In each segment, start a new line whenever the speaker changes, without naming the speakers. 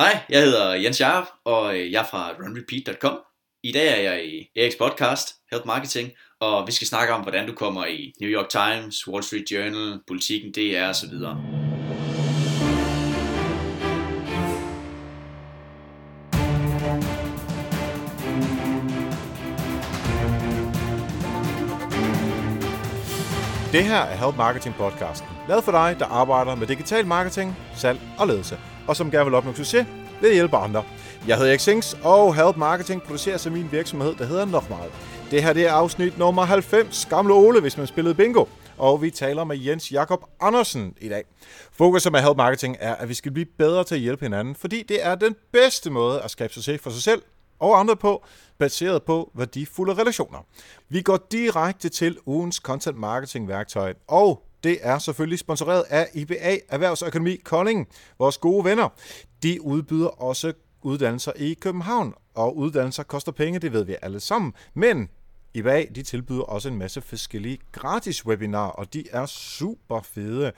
Hej, jeg hedder Jens Jarup, og øh, jeg er fra runrepeat.com. I dag er jeg i Eriks podcast, Health Marketing, og vi skal snakke om, hvordan du kommer i New York Times, Wall Street Journal, Politiken, DR osv.
Det her er Help Marketing podcasten, lavet for dig, der arbejder med digital marketing, salg og ledelse, og som gerne vil opnå succes ved at hjælpe andre. Jeg hedder Erik Sings, og Help Marketing producerer sig min virksomhed, der hedder nok meget. Det her det er afsnit nummer 90, gamle Ole, hvis man spillede bingo. Og vi taler med Jens Jakob Andersen i dag. Fokus med Help Marketing er, at vi skal blive bedre til at hjælpe hinanden, fordi det er den bedste måde at skabe succes for sig selv og andre på, baseret på værdifulde relationer. Vi går direkte til ugens content marketing værktøj, og det er selvfølgelig sponsoreret af IBA Erhvervsøkonomi Kolding, vores gode venner. De udbyder også uddannelser i København, og uddannelser koster penge, det ved vi alle sammen. Men IBA de tilbyder også en masse forskellige gratis webinarer, og de er super fede.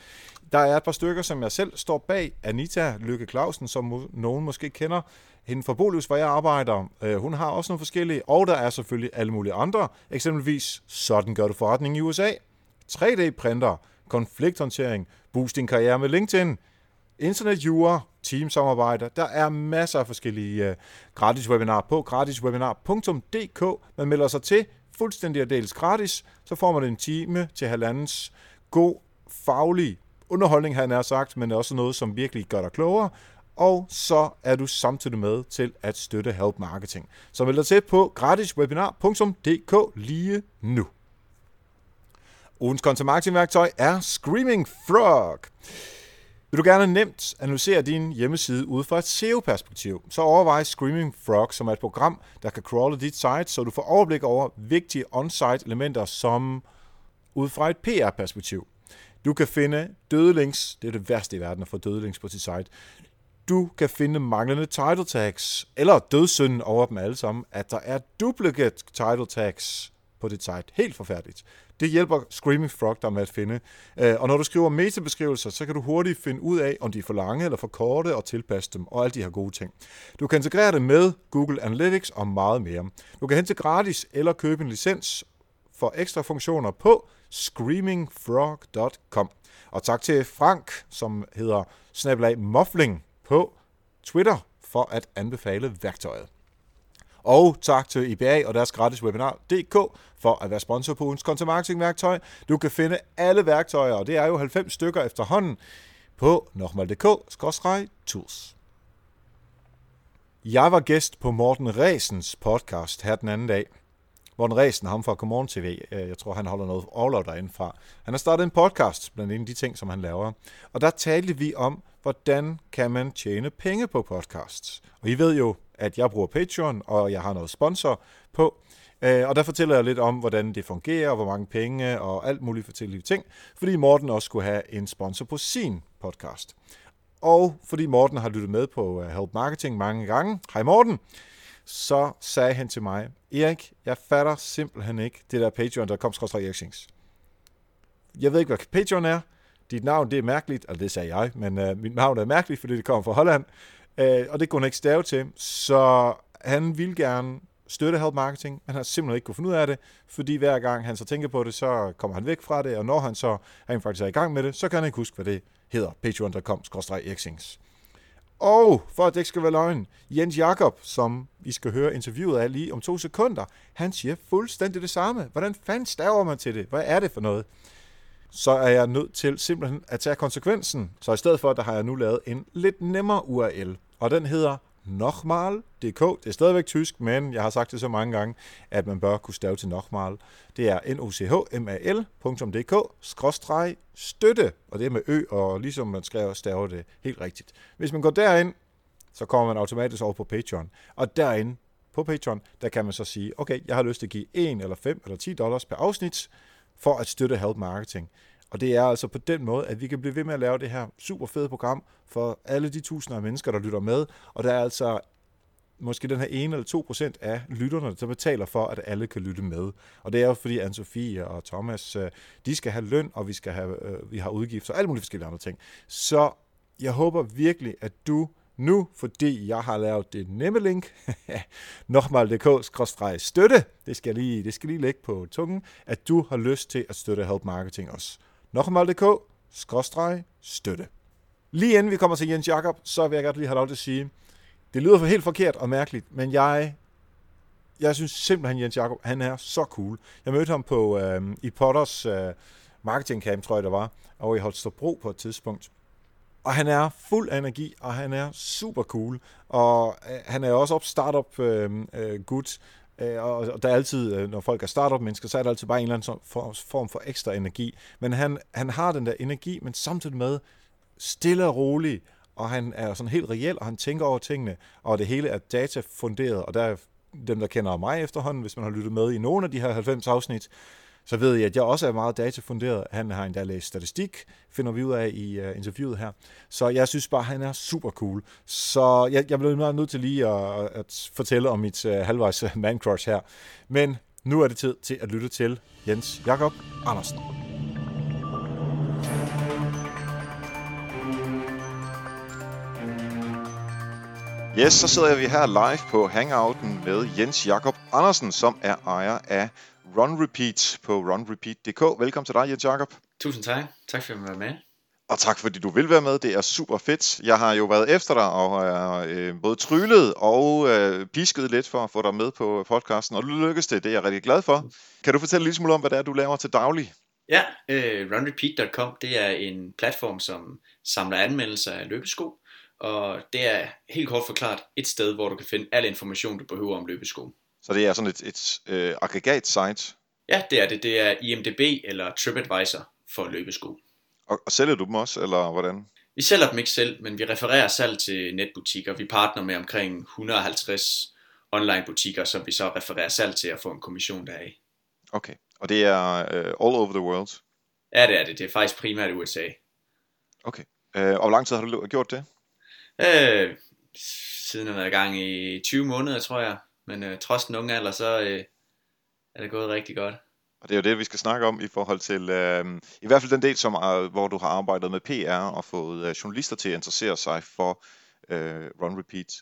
Der er et par stykker, som jeg selv står bag. Anita Lykke Clausen, som nogen måske kender, hende fra Bolius, hvor jeg arbejder. Øh, hun har også nogle forskellige, og der er selvfølgelig alle mulige andre. Eksempelvis, sådan gør du forretning i USA. 3D-printer, konflikthåndtering, boost din karriere med LinkedIn, internetjura, teamsamarbejder. Der er masser af forskellige uh, gratis webinarer på gratiswebinar.dk. Man melder sig til fuldstændig og dels gratis, så får man en time til halvandens god faglig underholdning, han er sagt, men også noget, som virkelig gør dig klogere, og så er du samtidig med til at støtte Help Marketing. Så meld dig til på gratiswebinar.dk lige nu. Ugens kontomarketingværktøj er Screaming Frog. Vil du gerne nemt analysere din hjemmeside ud fra et SEO-perspektiv, så overvej Screaming Frog som et program, der kan crawle dit site, så du får overblik over vigtige on-site elementer som ud fra et PR-perspektiv. Du kan finde døde links, det er det værste i verden at få døde links på sit site. Du kan finde manglende title tags, eller dødssynden over dem alle sammen, at der er duplicate title tags på dit site. Helt forfærdeligt. Det hjælper Screaming Frog dig med at finde. Øh, og når du skriver metabeskrivelser, så kan du hurtigt finde ud af, om de er for lange eller for korte, og tilpasse dem, og alle de her gode ting. Du kan integrere det med Google Analytics og meget mere. Du kan hente gratis eller købe en licens for ekstra funktioner på screamingfrog.com. Og tak til Frank, som hedder Snapple Muffling på Twitter, for at anbefale værktøjet. Og tak til IBA og deres gratis webinar DK for at være sponsor på ugens content marketing værktøj. Du kan finde alle værktøjer, og det er jo 90 stykker efterhånden, på nokmal.dk-tools. Jeg var gæst på Morten Resens podcast her den anden dag. Morten Resen, ham fra Godmorgen TV, øh, jeg tror, han holder noget overlov derinde fra. Han har startet en podcast, blandt andet de ting, som han laver. Og der talte vi om, hvordan kan man tjene penge på podcasts. Og I ved jo, at jeg bruger Patreon, og jeg har noget sponsor på. Øh, og der fortæller jeg lidt om, hvordan det fungerer, hvor mange penge og alt muligt forskellige ting, fordi Morten også skulle have en sponsor på sin podcast. Og fordi Morten har lyttet med på øh, Help Marketing mange gange, hej Morten, så sagde han til mig, Erik, jeg fatter simpelthen ikke det der Patreon, der kom fra Eriksings. Jeg ved ikke, hvad Patreon er. Dit navn, det er mærkeligt, og det sagde jeg, men uh, mit navn er mærkeligt, fordi det kommer fra Holland. Øh, og det kunne han ikke stave til, så han ville gerne støtte Help Marketing, men han har simpelthen ikke kunne finde ud af det, fordi hver gang han så tænker på det, så kommer han væk fra det, og når han så rent faktisk er i gang med det, så kan han ikke huske, hvad det hedder, patreon.com-eriksings. Og for at det ikke skal være løgn, Jens Jakob, som vi skal høre interviewet af lige om to sekunder, han siger fuldstændig det samme. Hvordan fanden staver man til det? Hvad er det for noget? Så er jeg nødt til simpelthen at tage konsekvensen. Så i stedet for, der har jeg nu lavet en lidt nemmere URL. Og den hedder nochmal.dk. Det er stadigvæk tysk, men jeg har sagt det så mange gange, at man bør kunne stave til nochmal. Det er n o k m a l.dk/støtte. og det er med ø, og ligesom man skriver, stave det helt rigtigt. Hvis man går derind, så kommer man automatisk over på Patreon, og derinde på Patreon, der kan man så sige, okay, jeg har lyst til at give 1 eller 5 eller 10 dollars per afsnit, for at støtte Help Marketing. Og det er altså på den måde, at vi kan blive ved med at lave det her super fede program for alle de tusinder af mennesker, der lytter med. Og der er altså måske den her 1 eller 2 procent af lytterne, der betaler for, at alle kan lytte med. Og det er jo fordi Anne-Sophie og Thomas, øh, de skal have løn, og vi, skal have, øh, vi har udgifter og alle mulige forskellige andre ting. Så jeg håber virkelig, at du
nu, fordi jeg har lavet det nemme link, nokmal.dk-støtte, det skal, lige, det skal lige lægge på tungen, at du har lyst til at støtte Help Marketing også nokmal.dk-støtte. Lige inden vi kommer til Jens Jakob, så vil jeg godt lige have lov til at sige, det lyder for helt forkert og mærkeligt, men jeg, jeg synes simpelthen, Jens Jakob, han er så cool. Jeg mødte ham på øh, i Potters øh, marketing camp, tror jeg det var, og i Holstebro på et tidspunkt. Og han er fuld af energi, og han er super cool. Og øh, han er også op startup øh, øh, gut. Øh, og der er altid, øh, når folk er startup-mennesker, så er der altid bare en eller anden form for ekstra energi. Men han, han har den der energi, men samtidig med stille og rolig, og han er sådan helt reel, og han tænker over tingene, og det hele er datafunderet, og der er dem, der kender mig efterhånden, hvis man har lyttet med i nogle af de her 90 afsnit, så ved jeg, at jeg også er meget datafunderet. Han har endda læst statistik, finder vi ud af i uh, interviewet her. Så jeg synes bare, at han er super cool. Så jeg, jeg blev nødt til lige at, at fortælle om mit uh, halvvejs øh, man crush her. Men nu er det tid til at lytte til Jens Jakob Andersen. Yes, så sidder vi her live på Hangouten med Jens Jakob Andersen, som er ejer af Run Repeat på runrepeat.dk. Velkommen til dig, Jens Jakob.
Tusind tak. Tak for at være med.
Og tak fordi du vil være med. Det er super fedt. Jeg har jo været efter dig og er øh, både tryllet og øh, pisket lidt for at få dig med på podcasten. Og du lykkedes det. Det er jeg rigtig glad for. Kan du fortælle lidt smule om, hvad det er, du laver til daglig?
Ja, øh, runrepeat.com det er en platform, som samler anmeldelser af løbesko. Og det er helt kort forklart et sted, hvor du kan finde al information, du behøver om løbesko.
Så det er sådan et, et øh, aggregat site?
Ja, det er det. Det er IMDB eller TripAdvisor for løbesko.
Og, og sælger du dem også, eller hvordan?
Vi sælger dem ikke selv, men vi refererer salg til netbutikker. Vi partner med omkring 150 online butikker, som vi så refererer salg til at få en kommission deraf.
Okay, og det er uh, all over the world?
Ja, det er det. Det er faktisk primært i USA.
Okay, uh, og hvor lang tid har du gjort det?
Uh, siden jeg har været i gang i 20 måneder, tror jeg. Men øh, trods den unge alder, så øh, er det gået rigtig godt.
Og det er jo det, vi skal snakke om i forhold til, øh, i hvert fald den del, som er, hvor du har arbejdet med PR og fået øh, journalister til at interessere sig for øh, Run Repeat.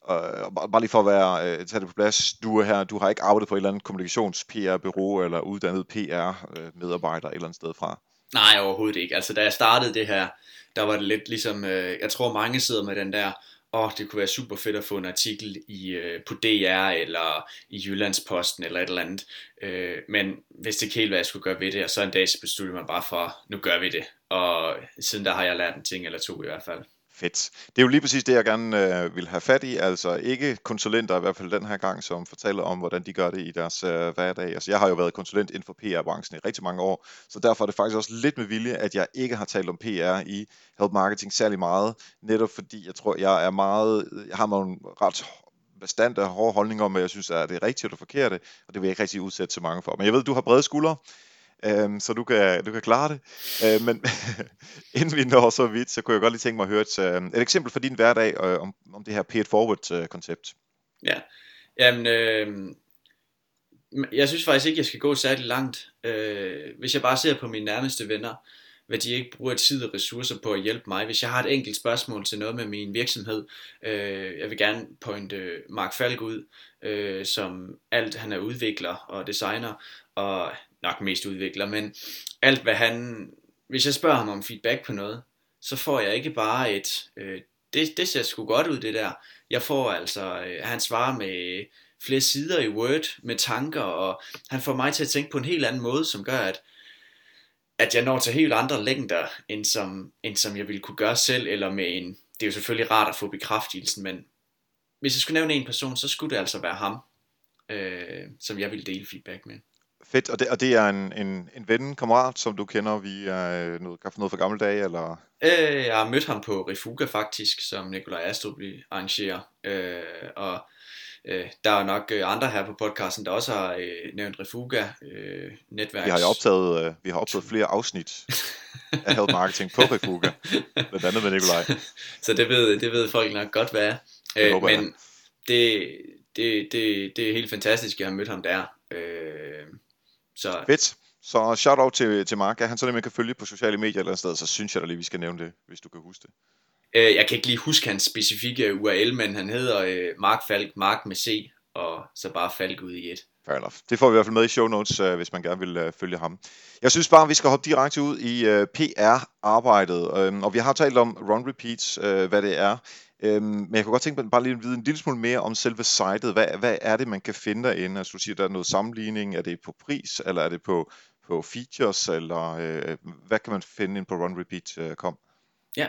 Og bare lige for at være, øh, tage det på plads, du er her, du har ikke arbejdet på et eller andet kommunikations-PR-bureau eller uddannet PR-medarbejder et eller andet sted fra?
Nej, overhovedet ikke. Altså, da jeg startede det her, der var det lidt ligesom, øh, jeg tror mange sidder med den der, åh, oh, det kunne være super fedt at få en artikel i, øh, på DR eller i Jyllandsposten eller et eller andet. Øh, men hvis det ikke helt, hvad jeg skulle gøre ved det, og så en dag så besluttede man bare for, nu gør vi det. Og siden der har jeg lært en ting eller to i hvert fald.
Fedt. Det er jo lige præcis det, jeg gerne øh, vil have fat i. Altså ikke konsulenter, i hvert fald den her gang, som fortæller om, hvordan de gør det i deres øh, hverdag. Altså jeg har jo været konsulent inden for PR-branchen i rigtig mange år, så derfor er det faktisk også lidt med vilje, at jeg ikke har talt om PR i Help Marketing særlig meget. Netop fordi jeg tror, jeg er meget, jeg har nogle ret bestandte hårde holdninger om, hvad jeg synes er det rigtige og det forkerte, og det vil jeg ikke rigtig udsætte så mange for. Men jeg ved, du har brede skuldre, øhm, så du kan, du kan klare det. Øh, men inden vi når så vidt, så kunne jeg godt lige tænke mig at høre et, øh, et eksempel fra din hverdag øh, om, om det her pay it forward-koncept.
Øh, ja, jamen, øh, jeg synes faktisk ikke, jeg skal gå særlig langt. Øh, hvis jeg bare ser på mine nærmeste venner, hvad de ikke bruger tid og ressourcer på at hjælpe mig. Hvis jeg har et enkelt spørgsmål til noget med min virksomhed, øh, jeg vil gerne pointe øh, Mark Falk ud, øh, som alt han er udvikler og designer, og nok mest udvikler, men alt hvad han, hvis jeg spørger ham om feedback på noget, så får jeg ikke bare et, øh, det, det ser sgu godt ud det der. Jeg får altså, øh, han svarer med flere sider i Word med tanker, og han får mig til at tænke på en helt anden måde, som gør, at, at jeg når til helt andre længder, end som, end som jeg ville kunne gøre selv, eller med en, det er jo selvfølgelig rart at få bekræftelsen, men hvis jeg skulle nævne en person, så skulle det altså være ham, øh, som jeg ville dele feedback med.
Fedt, og det, og det er en, en, en ven, kammerat, som du kender via øh, noget, noget fra gamle dage, eller?
Øh, jeg har mødt ham på Refuga faktisk, som Nikolaj Astrup arrangerer, øh, og øh, der er nok øh, andre her på podcasten, der også har øh, nævnt Refuga øh, netværk.
Vi har jo optaget, øh, vi har optaget flere afsnit af Health Marketing på Refuga, blandt andet med Nikolaj.
Så det ved, det ved folk nok godt, hvad er. Øh, håber, men det, det, det, det er helt fantastisk, at jeg har mødt ham der. Øh,
så... Fedt. Så shout out til, til Mark. Er han så man kan følge på sociale medier eller andet sted, så synes jeg da lige, vi skal nævne det, hvis du kan huske det.
Øh, jeg kan ikke lige huske hans specifikke URL, men han hedder øh, Mark Falk, Mark med C, og så bare Falk ud i et.
Fair enough. Det får vi i hvert fald med i show notes, øh, hvis man gerne vil øh, følge ham. Jeg synes bare, at vi skal hoppe direkte ud i øh, PR-arbejdet, øh, og vi har talt om run repeats, øh, hvad det er. Øhm, men jeg kunne godt tænke mig bare lige at vide en lille smule mere om selve sitet. Hvad, hvad er det, man kan finde derinde? Altså du siger, der er noget sammenligning. Er det på pris, eller er det på, på features, eller øh, hvad kan man finde ind på runrepeat.com? Øh,
ja,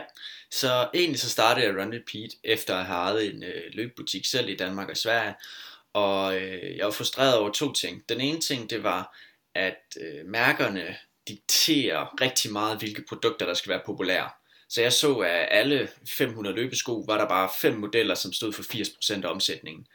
så egentlig så startede jeg Run Repeat efter at have ejet en øh, løbbutik selv i Danmark og Sverige. Og øh, jeg var frustreret over to ting. Den ene ting, det var, at øh, mærkerne dikterer rigtig meget, hvilke produkter, der skal være populære. Så jeg så, at alle 500 løbesko var der bare fem modeller, som stod for 80% af omsætningen.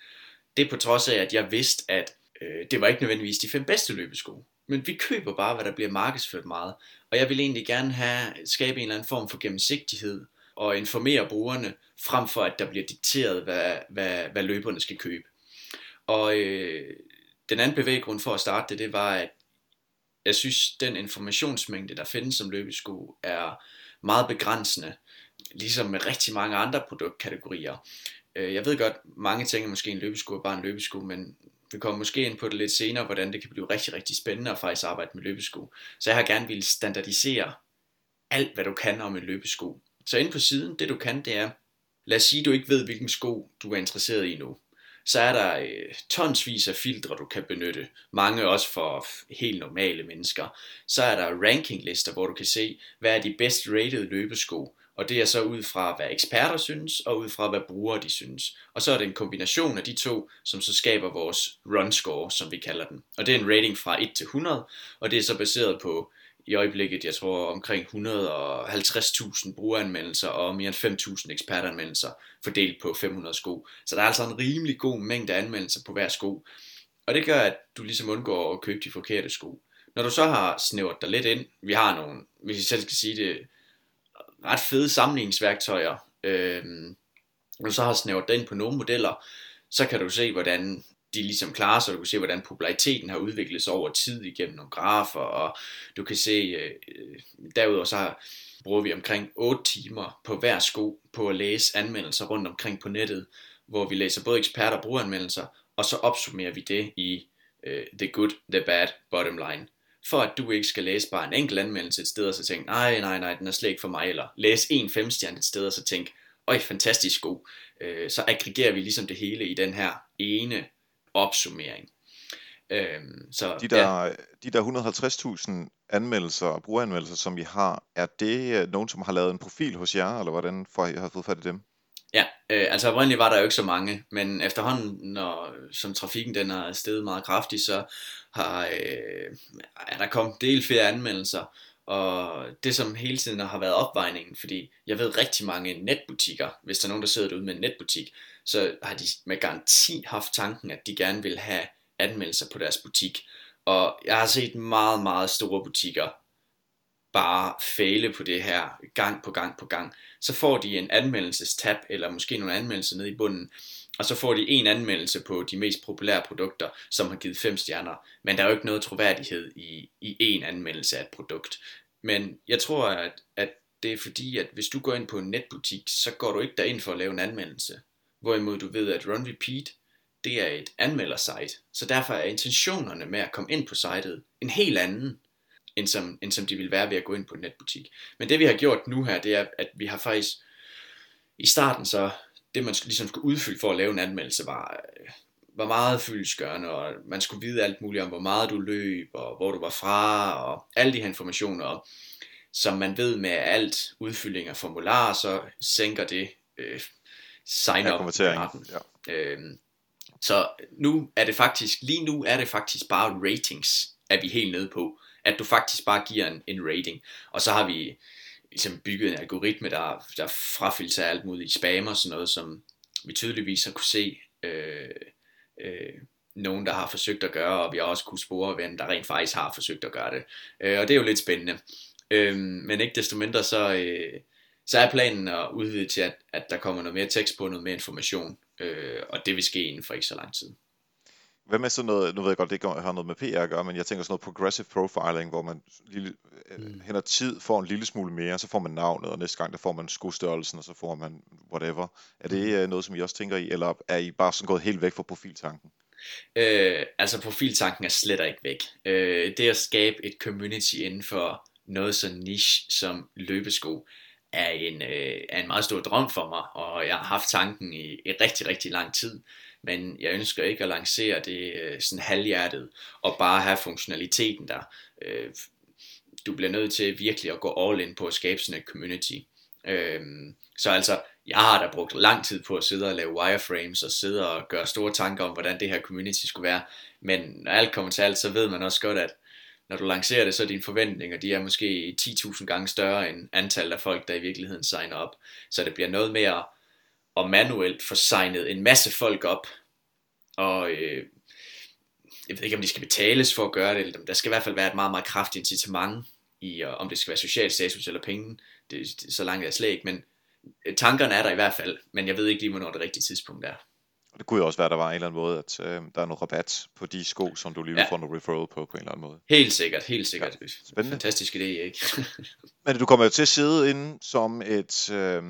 Det på trods af, at jeg vidste, at øh, det var ikke nødvendigvis de fem bedste løbesko. Men vi køber bare, hvad der bliver markedsført meget. Og jeg vil egentlig gerne have, skabe en eller anden form for gennemsigtighed og informere brugerne, frem for at der bliver dikteret, hvad, hvad, hvad løberne skal købe. Og øh, den anden bevæggrund for at starte det, det var, at jeg synes, den informationsmængde, der findes som løbesko, er meget begrænsende, ligesom med rigtig mange andre produktkategorier. Øh, jeg ved godt, mange tænker måske en løbesko er bare en løbesko, men vi kommer måske ind på det lidt senere, hvordan det kan blive rigtig, rigtig spændende at faktisk arbejde med løbesko. Så jeg har gerne ville standardisere alt, hvad du kan om en løbesko. Så inde på siden, det du kan, det er, lad os sige, du ikke ved, hvilken sko du er interesseret i nu. Så er der øh, tonsvis af filtre, du kan benytte. Mange også for helt normale mennesker. Så er der rankinglister, hvor du kan se, hvad er de bedst rated løbesko. Og det er så ud fra, hvad eksperter synes, og ud fra, hvad brugere de synes. Og så er det en kombination af de to, som så skaber vores run score, som vi kalder den. Og det er en rating fra 1 til 100, og det er så baseret på i øjeblikket, jeg tror, omkring 150.000 brugeranmeldelser og mere end 5.000 ekspertanmeldelser fordelt på 500 sko. Så der er altså en rimelig god mængde anmeldelser på hver sko. Og det gør, at du ligesom undgår at købe de forkerte sko. Når du så har snævret dig lidt ind, vi har nogle, hvis jeg selv skal sige det, ret fede sammenligningsværktøjer. Øh, når du så har snævret dig ind på nogle modeller, så kan du se, hvordan de ligesom klarer sig, du kan se, hvordan populariteten har udviklet sig over tid igennem nogle grafer, og du kan se, øh, derudover så bruger vi omkring 8 timer på hver sko på at læse anmeldelser rundt omkring på nettet, hvor vi læser både eksperter og brugeranmeldelser, og så opsummerer vi det i øh, the good, the bad, bottom line. For at du ikke skal læse bare en enkelt anmeldelse et sted, og så tænke, nej, nej, nej, den er slet ikke for mig, eller læse en femstjerne et sted, og så tænke, øj, fantastisk god. Øh, så aggregerer vi ligesom det hele i den her ene opsummering.
Øhm, så, de der, ja. de der 150.000 anmeldelser og brugeranmeldelser, som I har, er det øh, nogen, som har lavet en profil hos jer, eller hvordan får I har fået fat i dem?
Ja, øh, altså oprindeligt var der jo ikke så mange, men efterhånden, når, som trafikken den er steget meget kraftigt, så har, øh, er der kommet del flere anmeldelser, og det som hele tiden har været opvejningen, fordi jeg ved rigtig mange netbutikker, hvis der er nogen, der sidder derude med en netbutik, så har de med garanti haft tanken, at de gerne vil have anmeldelser på deres butik. Og jeg har set meget, meget store butikker bare fæle på det her gang på gang på gang. Så får de en anmeldelsestab, eller måske nogle anmeldelser nede i bunden, og så får de en anmeldelse på de mest populære produkter, som har givet fem stjerner. Men der er jo ikke noget troværdighed i, i en anmeldelse af et produkt. Men jeg tror, at, at det er fordi, at hvis du går ind på en netbutik, så går du ikke derind for at lave en anmeldelse. Hvorimod du ved, at Run Repeat, det er et anmeldersite. Så derfor er intentionerne med at komme ind på sitet en helt anden, end som, end som de vil være ved at gå ind på en netbutik. Men det vi har gjort nu her, det er, at vi har faktisk i starten så, det man ligesom skulle udfylde for at lave en anmeldelse, var, var meget fyldesgørende, og man skulle vide alt muligt om, hvor meget du løb, og hvor du var fra, og alle de her informationer. Og som man ved med alt udfyldning af formularer, så sænker det øh, sign up ja, ja. øhm, så nu er det faktisk, lige nu er det faktisk bare ratings, er vi helt nede på. At du faktisk bare giver en, en rating. Og så har vi ligesom bygget en algoritme, der, der frafiltrerer alt muligt spam og sådan noget, som vi tydeligvis har kunne se øh, øh, nogen, der har forsøgt at gøre, og vi har også kunne spore, hvem der rent faktisk har forsøgt at gøre det. Øh, og det er jo lidt spændende. Øh, men ikke desto mindre, så, øh, så er planen at udvide til, at, at der kommer noget mere tekst på, noget mere information, øh, og det vil ske inden for ikke så lang tid
hvad med sådan noget, nu ved jeg godt, det ikke har noget med PR at gøre, men jeg tænker sådan noget progressive profiling, hvor man lille, øh, mm. hen ad tid får en lille smule mere, så får man navnet, og næste gang der får man skostørrelsen, og så får man whatever. Er det mm. Øh, noget, som I også tænker i, eller er I bare sådan gået helt væk fra profiltanken?
Øh, altså profiltanken er slet ikke væk. Øh, det at skabe et community inden for noget så niche som løbesko, er en, øh, er en meget stor drøm for mig, og jeg har haft tanken i, i rigtig, rigtig lang tid men jeg ønsker ikke at lancere det øh, sådan halvhjertet og bare have funktionaliteten der. Øh, du bliver nødt til virkelig at gå all in på at skabe sådan et community. Øh, så altså, jeg har da brugt lang tid på at sidde og lave wireframes og sidde og gøre store tanker om, hvordan det her community skulle være. Men når alt kommer til alt, så ved man også godt, at når du lancerer det, så er dine forventninger, de er måske 10.000 gange større end antallet af folk, der i virkeligheden signer op. Så det bliver noget mere og manuelt få signet en masse folk op, og øh, jeg ved ikke, om de skal betales for at gøre det, eller der skal i hvert fald være et meget, meget kraftigt incitament i, og om det skal være social status eller penge, det, det, så langt er jeg slet ikke, men øh, tankerne er der i hvert fald, men jeg ved ikke lige, hvornår det rigtige tidspunkt er.
Og det kunne jo også være, at der var en eller anden måde, at øh, der er noget rabat på de sko, som du lige ja. få noget referral på, på en eller anden måde.
Helt sikkert, helt sikkert. Ja, spændende. Fantastisk idé, ikke?
Men du kommer jo til at sidde inde som et, øh,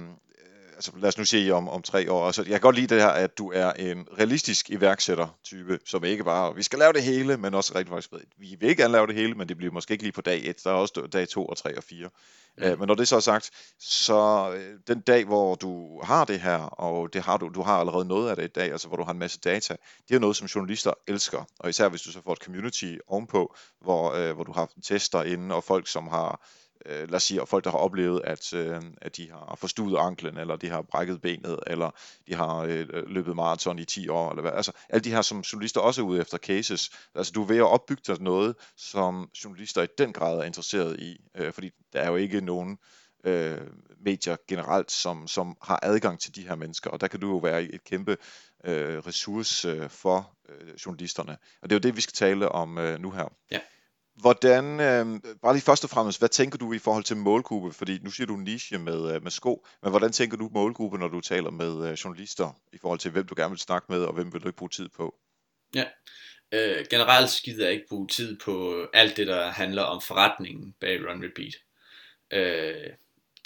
altså lad os nu sige om, om tre år. Altså, jeg kan godt lide det her, at du er en realistisk iværksætter-type, som ikke bare, vi skal lave det hele, men også rigtig faktisk ved, vi vil ikke gerne lave det hele, men det bliver måske ikke lige på dag 1, der er også dag 2 og 3 og 4. Ja. Uh, men når det så er sagt, så uh, den dag, hvor du har det her, og det har du, du har allerede noget af det i dag, altså hvor du har en masse data, det er noget, som journalister elsker, og især hvis du så får et community ovenpå, hvor, uh, hvor du har tester inde, og folk, som har øh, lad os sige, folk, der har oplevet, at, øh, at de har forstuet anklen, eller de har brækket benet, eller de har øh, løbet maraton i 10 år, eller hvad. Altså, alle de her, som journalister også er ude efter cases. Altså, du er ved at opbygge dig noget, som journalister i den grad er interesseret i, øh, fordi der er jo ikke nogen øh, medier generelt, som, som har adgang til de her mennesker, og der kan du jo være et kæmpe øh, ressource øh, for øh, journalisterne. Og det er jo det, vi skal tale om øh, nu her.
Ja.
Hvordan, øh, bare lige først og fremmest, hvad tænker du i forhold til målgruppe? Fordi nu siger du niche med, øh, med sko, men hvordan tænker du målgruppe, når du taler med øh, journalister, i forhold til hvem du gerne vil snakke med, og hvem vil du ikke bruge tid på?
Ja, øh, generelt skider jeg ikke bruge tid på øh, alt det, der handler om forretningen bag Run Repeat. Øh,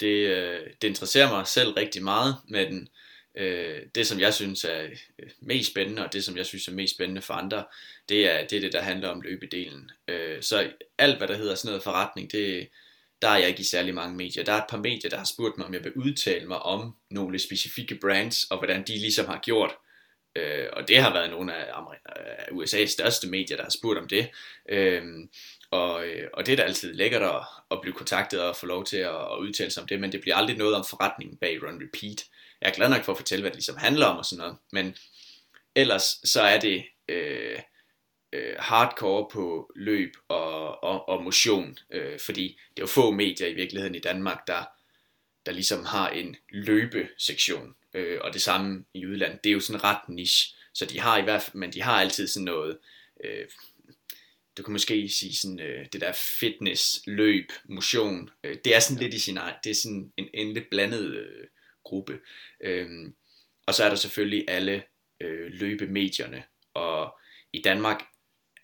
det, øh, det interesserer mig selv rigtig meget, men Øh, det, som jeg synes er øh, mest spændende, og det, som jeg synes er mest spændende for andre, det er det, er det der handler om løbedelen. Øh, så alt, hvad der hedder sådan noget forretning, det, der er jeg ikke i særlig mange medier. Der er et par medier, der har spurgt mig, om jeg vil udtale mig om nogle specifikke brands, og hvordan de ligesom har gjort. Øh, og det har været nogle af, af USA's største medier, der har spurgt om det. Øh, og, øh, og det er da altid lækkert at, at blive kontaktet og få lov til at, at udtale sig om det, men det bliver aldrig noget om forretningen bag Run Repeat. Jeg er glad nok for at fortælle, hvad det ligesom handler om og sådan noget, men ellers så er det øh, øh, hardcore på løb og, og, og motion, øh, fordi det er jo få medier i virkeligheden i Danmark, der, der ligesom har en løbesektion, øh, og det samme i udlandet, det er jo sådan ret niche, så de har i hvert fald, men de har altid sådan noget, øh, du kan måske sige sådan, øh, det der fitness, løb, motion, øh, det er sådan lidt i sin egen, det er sådan en, en lidt blandet øh, gruppe. Øhm, og så er der selvfølgelig alle øh, løbemedierne, og i Danmark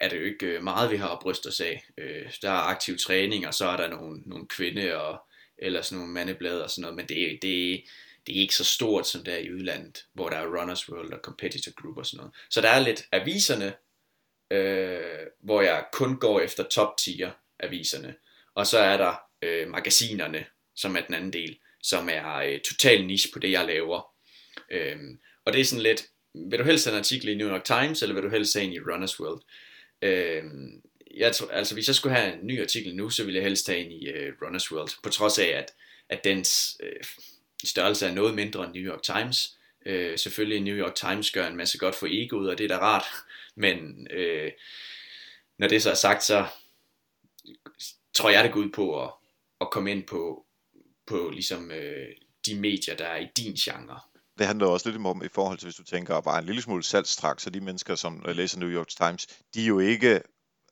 er det jo ikke øh, meget, vi har at bryste os af. Øh, der er aktiv træning, og så er der nogle, nogle kvinde og eller sådan nogle mandeblade og sådan noget, men det, det, det er ikke så stort som det er i udlandet, hvor der er Runners World og Competitor Group og sådan noget. Så der er lidt aviserne, øh, hvor jeg kun går efter top tier aviserne, og så er der øh, magasinerne, som er den anden del som er øh, total niche på det, jeg laver. Øh, og det er sådan lidt, vil du helst have en artikel i New York Times, eller vil du helst have en i Runner's World? Øh, jeg tror, altså hvis jeg skulle have en ny artikel nu, så ville jeg helst have en i øh, Runner's World, på trods af, at, at dens øh, størrelse er noget mindre end New York Times. Øh, selvfølgelig New York Times gør en masse godt for egoet, og det er da rart, men øh, når det så er sagt, så tror jeg, det går ud på at, at komme ind på på ligesom øh, de medier, der er i din genre.
Det handler også lidt om i forhold til, hvis du tænker bare en lille smule salgstrakt, så de mennesker, som læser New York Times, de er jo ikke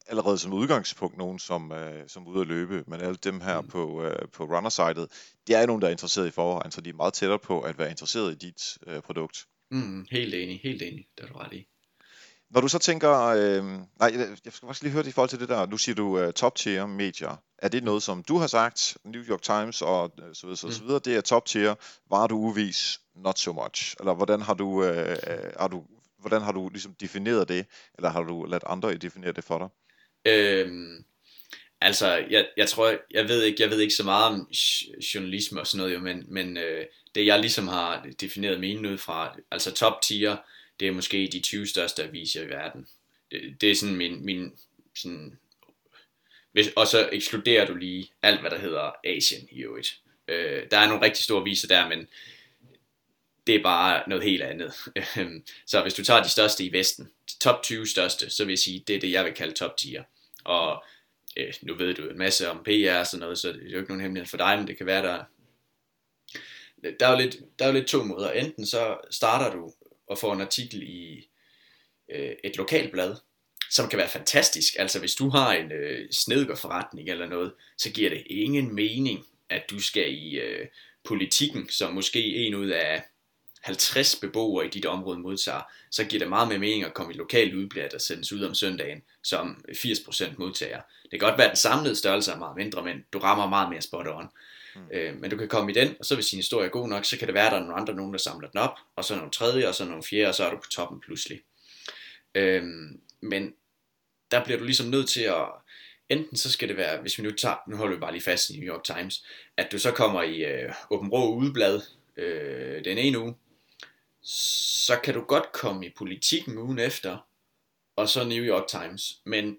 allerede som udgangspunkt nogen, som, øh, som er ude at løbe, men alle dem her mm. på, øh, på runner-sitet, det er nogen, der er interesseret i forvejen, så de er meget tættere på at være interesseret i dit øh, produkt.
Mm, helt enig, helt enig, det er du ret i.
Når du så tænker, øh, nej, jeg skal faktisk lige høre det i forhold til det der, nu siger du uh, top tier medier. Er det noget, som du har sagt, New York Times og øh, så videre, så, mm. så videre, det er top tier, var du uvis, not so much? Eller hvordan har du, uh, har du, hvordan har du ligesom defineret det, eller har du ladt andre definere det for dig?
Øhm, altså, jeg, jeg tror, jeg ved ikke, jeg ved ikke så meget om journalisme og sådan noget, jo, men, men øh, det jeg ligesom har defineret mine ud fra, altså top tier, det er måske de 20 største aviser i verden. Det, det er sådan min, min sådan, hvis, og så ekskluderer du lige alt, hvad der hedder Asien i øvrigt. Øh, der er nogle rigtig store aviser der, men det er bare noget helt andet. så hvis du tager de største i Vesten, top 20 største, så vil jeg sige, det er det, jeg vil kalde top tier. Og øh, nu ved du en masse om PR og sådan noget, så det er jo ikke nogen hemmelighed for dig, men det kan være, der der er jo lidt, der er jo lidt to måder. Enten så starter du og får en artikel i øh, et lokalblad, som kan være fantastisk. Altså hvis du har en øh, snedgårforretning eller noget, så giver det ingen mening, at du skal i øh, politikken, som måske en ud af 50 beboere i dit område modtager, så giver det meget mere mening at komme i lokalt udblad, der sendes ud om søndagen, som 80% modtager. Det kan godt være, at den samlede størrelse er meget mindre, men du rammer meget mere spot on. Mm. Øh, men du kan komme i den, og så hvis din historie er god nok, så kan det være, at der er nogle andre, nogen der samler den op, og så nogle tredje, og så nogle fjerde, og så er du på toppen pludselig. Øh, men der bliver du ligesom nødt til at, enten så skal det være, hvis vi nu tager, nu holder vi bare lige fast i New York Times, at du så kommer i øh, Åben Rå udeblad øh, den ene uge, så kan du godt komme i politikken ugen efter, og så New York Times. Men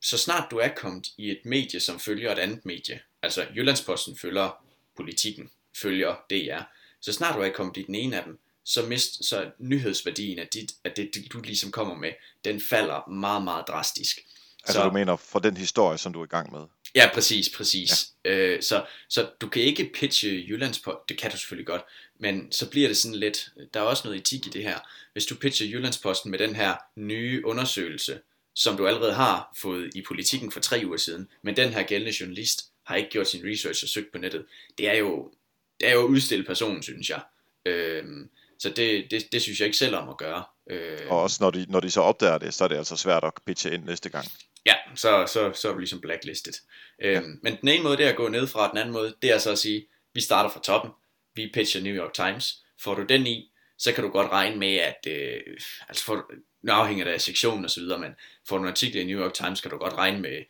så snart du er kommet i et medie, som følger et andet medie, altså Jyllandsposten følger politikken, følger DR, så snart du er kommet i den ene af dem, så, mist, så nyhedsværdien af, dit, af det, du ligesom kommer med, den falder meget, meget drastisk.
Altså så, du mener for den historie, som du er i gang med?
Ja, præcis, præcis. Ja. Øh, så, så du kan ikke pitche Jyllandsposten, det kan du selvfølgelig godt, men så bliver det sådan lidt, der er også noget etik i det her. Hvis du pitcher Jyllandsposten med den her nye undersøgelse, som du allerede har fået i politikken for tre uger siden, men den her gældende journalist har ikke gjort sin research og søgt på nettet, det er jo, det er jo at udstille personen, synes jeg. Øhm, så det, det, det synes jeg ikke selv om at gøre.
Øh, og også når de, når de så opdager det, så er det altså svært at pitche ind næste gang.
Ja, så, så, så er du ligesom blacklisted. Øhm, ja. Men den ene måde, det er at gå ned fra, den anden måde, det er så at sige, vi starter fra toppen, vi pitcher New York Times, får du den i, så kan du godt regne med, at, øh, altså for, nu afhænger det af sektionen og så videre, men får du en artikel i New York Times, kan du godt regne med øh,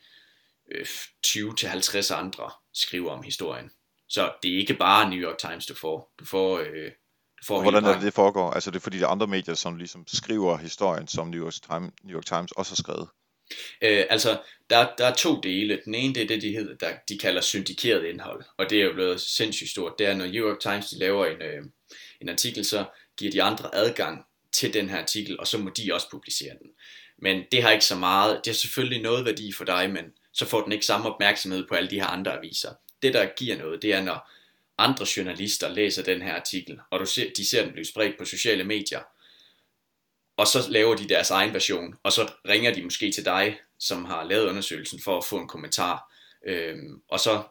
20-50 andre skriver om historien. Så det er ikke bare New York Times, du får. Du får, øh,
du får Hvordan er det, det foregår? Altså det er fordi, de andre medier, som ligesom skriver historien, som New York Times, New York Times også har skrevet?
Øh, altså, der, der er to dele. Den ene, det er det, de, hedder, der, de kalder syndikeret indhold, og det er jo blevet sindssygt stort. Det er, når New York Times de laver en, øh, en artikel, så giver de andre adgang til den her artikel, og så må de også publicere den. Men det har ikke så meget, det har selvfølgelig noget værdi for dig, men så får den ikke samme opmærksomhed på alle de her andre aviser. Det, der giver noget, det er, når andre journalister læser den her artikel, og du ser, de ser den blive spredt på sociale medier, og så laver de deres egen version, og så ringer de måske til dig, som har lavet undersøgelsen, for at få en kommentar. Øhm, og så,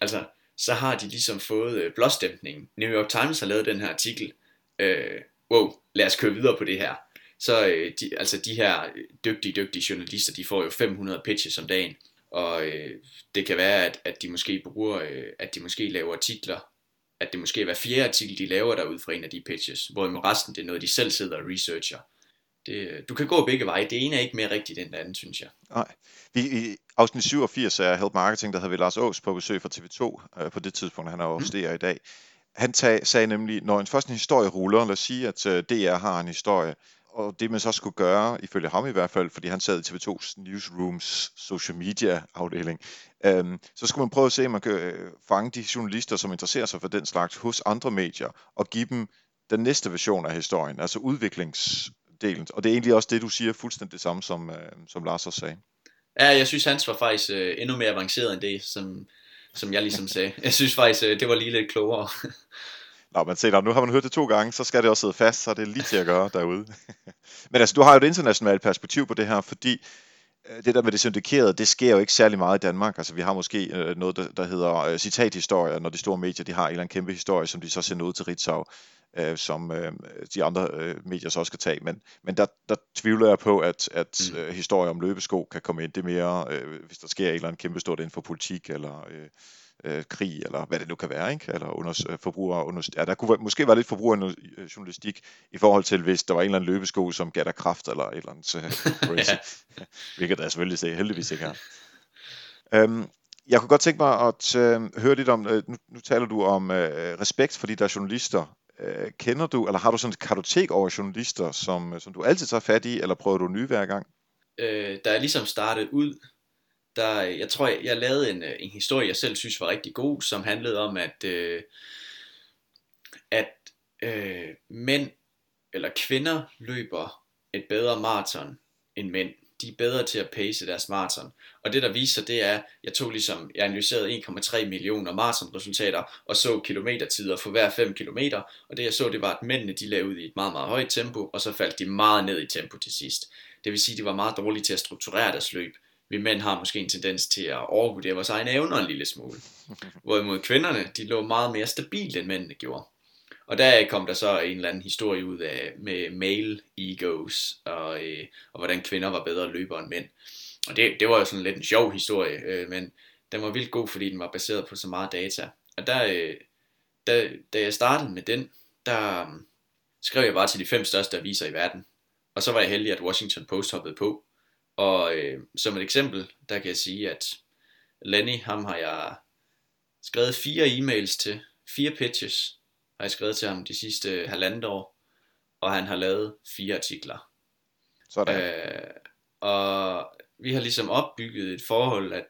altså, så har de ligesom fået øh, blåstempningen. New York Times har lavet den her artikel. Øh, wow, lad os køre videre på det her. Så øh, de, altså de her dygtige, dygtige journalister, de får jo 500 pitches om dagen. Og øh, det kan være, at, at de måske bruger, øh, at de måske laver artikler at det måske er hver fjerde artikel, de laver der ud fra en af de pitches, hvor resten det er noget, de selv sidder og researcher. Det, du kan gå begge veje. Det ene er ikke mere rigtigt end det andet, synes jeg.
Nej. Vi, I afsnit 87 af Help Marketing, der havde vi Lars Ås på besøg fra TV2 øh, på det tidspunkt, han er også mm. i dag. Han tag, sagde nemlig, når en først en historie ruller, lad os sige, at øh, DR har en historie, og det man så skulle gøre, ifølge ham i hvert fald, fordi han sad i TV2's Newsrooms social media afdeling, øhm, så skulle man prøve at se, om man kan øh, fange de journalister, som interesserer sig for den slags hos andre medier, og give dem den næste version af historien, altså udviklingsdelen. Og det er egentlig også det, du siger, fuldstændig det samme, som, øh, som Lars også sagde.
Ja, jeg synes, hans var faktisk øh, endnu mere avanceret end det, som, som jeg ligesom sagde. Jeg synes faktisk, øh, det var lige lidt klogere.
Nå, men se, nu har man hørt det to gange, så skal det også sidde fast, så det er lige til at gøre derude. men altså, du har jo et internationalt perspektiv på det her, fordi øh, det der med det syndikerede, det sker jo ikke særlig meget i Danmark. Altså, vi har måske øh, noget, der, der hedder øh, citathistorier, når de store medier de har en eller anden kæmpe historie, som de så sender ud til Ritzau. øh, som øh, de andre øh, medier så også skal tage. Men, men der, der tvivler jeg på, at, at mm. øh, historier om løbesko kan komme ind. Det er mere, øh, hvis der sker et eller andet kæmpe stort inden for politik, eller... Øh, øh, krig, eller hvad det nu kan være, ikke? eller under, øh, forbruger, under, ja, der kunne måske være lidt forbrugerjournalistik i forhold til, hvis der var en eller anden løbesko, som gav dig kraft, eller et eller andet uh, crazy, ja. hvilket der selvfølgelig se, heldigvis ikke er. Um, jeg kunne godt tænke mig at uh, høre lidt om, uh, nu, nu taler du om uh, respekt for de der journalister. Uh, kender du, eller har du sådan et kartotek over journalister, som, som du altid tager fat i, eller prøver du nye hver gang?
Øh, da jeg ligesom startede ud der, jeg tror, jeg, jeg lavede en, øh, en historie, jeg selv synes var rigtig god, som handlede om, at, øh, at øh, mænd eller kvinder løber et bedre maraton end mænd. De er bedre til at pace deres maraton. Og det der viser, det er, jeg tog ligesom, jeg analyserede 1,3 millioner maratonresultater, og så kilometertider for hver 5 kilometer, og det jeg så, det var, at mændene de lavede ud i et meget, meget højt tempo, og så faldt de meget ned i tempo til sidst. Det vil sige, at de var meget dårlige til at strukturere deres løb vi mænd har måske en tendens til at overvurdere vores egne evner en lille smule. Hvorimod kvinderne, de lå meget mere stabilt end mændene gjorde. Og der kom der så en eller anden historie ud af med male egos, og, øh, og hvordan kvinder var bedre løbere end mænd. Og det, det var jo sådan lidt en sjov historie, øh, men den var vildt god, fordi den var baseret på så meget data. Og der, øh, da, da jeg startede med den, der øh, skrev jeg bare til de fem største aviser i verden. Og så var jeg heldig, at Washington Post hoppede på, og øh, som et eksempel, der kan jeg sige, at Lenny, ham har jeg skrevet fire e-mails til, fire pitches har jeg skrevet til ham de sidste halvandet år, og han har lavet fire artikler.
Sådan.
Øh, og vi har ligesom opbygget et forhold, at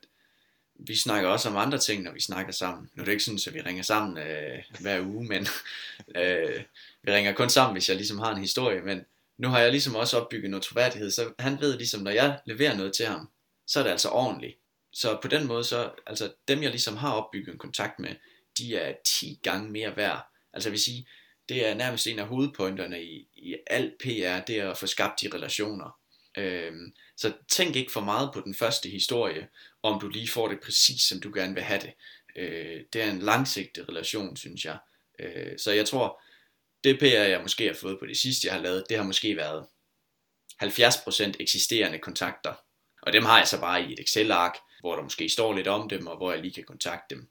vi snakker også om andre ting, når vi snakker sammen. Nu er det ikke sådan, at vi ringer sammen øh, hver uge, men øh, vi ringer kun sammen, hvis jeg ligesom har en historie, men nu har jeg ligesom også opbygget noget troværdighed, så han ved ligesom, når jeg leverer noget til ham, så er det altså ordentligt. Så på den måde, så, altså dem jeg ligesom har opbygget en kontakt med, de er 10 gange mere værd. Altså jeg vil sige, det er nærmest en af hovedpointerne i, i alt PR, det er at få skabt de relationer. Øhm, så tænk ikke for meget på den første historie, om du lige får det præcis, som du gerne vil have det. Øh, det er en langsigtet relation, synes jeg. Øh, så jeg tror, det PR, jeg måske har fået på det sidste, jeg har lavet, det har måske været 70% eksisterende kontakter. Og dem har jeg så bare i et Excel-ark, hvor der måske står lidt om dem, og hvor jeg lige kan kontakte dem.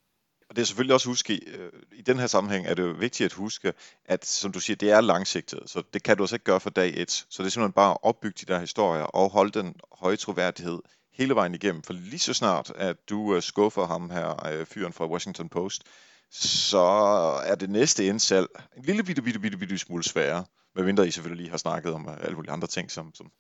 Og det er selvfølgelig også huske, øh, i den her sammenhæng er det jo vigtigt at huske, at som du siger, det er langsigtet, så det kan du også ikke gøre for dag et. Så det er simpelthen bare at opbygge de der historier og holde den høje troværdighed hele vejen igennem. For lige så snart, at du øh, skuffer ham her, øh, fyren fra Washington Post, så er det næste indsalg en lille bitte, bitte, bitte, bitte smule sværere. Medmindre I selvfølgelig lige har snakket om uh, alle mulige andre ting, som, som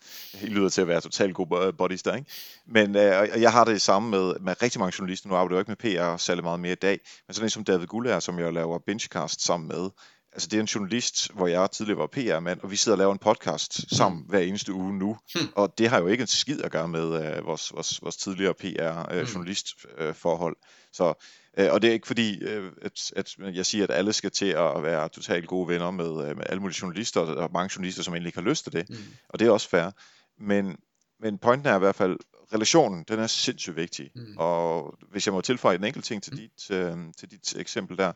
I lyder til at være totalt gode bodies der, ikke? Men uh, jeg har det samme med, med rigtig mange journalister. Nu arbejder jeg ikke med PR særlig meget mere i dag, men sådan en som David Gullager, som jeg laver Benchcast sammen med, altså det er en journalist, hvor jeg tidligere var PR-mand, og vi sidder og laver en podcast sammen hver eneste uge nu. Hmm. Og det har jo ikke en skid at gøre med uh, vores, vores, vores tidligere PR-journalistforhold. Uh, hmm. Så Øh, og det er ikke fordi, øh, at, at jeg siger, at alle skal til at være totalt gode venner med, øh, med alle mulige journalister, og mange journalister, som egentlig ikke har lyst til det. Mm. Og det er også fair. Men, men pointen er i hvert fald, relationen, den er sindssygt vigtig. Mm. Og hvis jeg må tilføje en enkelt ting til, mm. dit, øh, til dit eksempel der,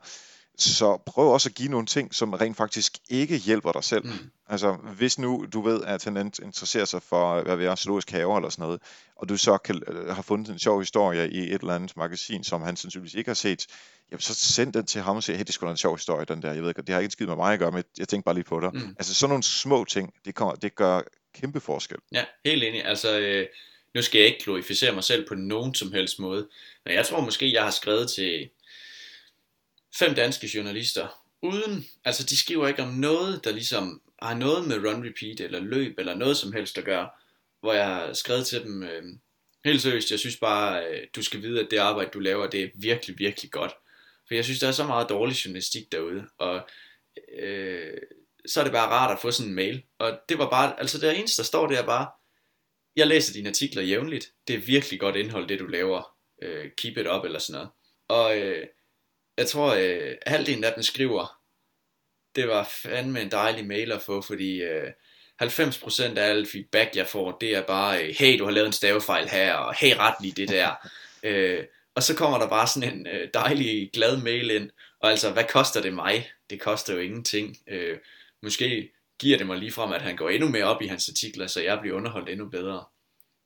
så prøv også at give nogle ting, som rent faktisk ikke hjælper dig selv. Mm. Altså, hvis nu du ved, at han interesserer sig for, hvad vi er, zoologisk have eller sådan noget, og du så kan, øh, har fundet en sjov historie i et eller andet magasin, som han sandsynligvis ikke har set, jamen så send den til ham og sig, hey, det skulle en sjov historie, den der. Jeg ved ikke, det har ikke skid med mig at gøre, men jeg tænker bare lige på dig. Mm. Altså, sådan nogle små ting, det, kommer, det gør kæmpe forskel.
Ja, helt enig. Altså, øh, nu skal jeg ikke glorificere mig selv på nogen som helst måde, men jeg tror måske, jeg har skrevet til fem danske journalister, uden, altså de skriver ikke om noget, der ligesom har noget med run repeat eller løb eller noget som helst at gøre, hvor jeg har skrevet til dem, øh, helt seriøst, jeg synes bare, øh, du skal vide, at det arbejde, du laver, det er virkelig, virkelig godt. For jeg synes, der er så meget dårlig journalistik derude, og øh, så er det bare rart at få sådan en mail. Og det var bare, altså det eneste, der står, det er bare, jeg læser dine artikler jævnligt, det er virkelig godt indhold, det du laver, øh, keep it up eller sådan noget. Og øh, jeg tror, øh, halvdelen af den skriver, det var fandme en dejlig mail at få, fordi øh, 90% af alt feedback, jeg får, det er bare, øh, hey, du har lavet en stavefejl her, og hey, ret lige det der. øh, og så kommer der bare sådan en øh, dejlig, glad mail ind, Og altså, hvad koster det mig? Det koster jo ingenting. Øh, måske giver det mig lige frem, at han går endnu mere op i hans artikler, så jeg bliver underholdt endnu bedre.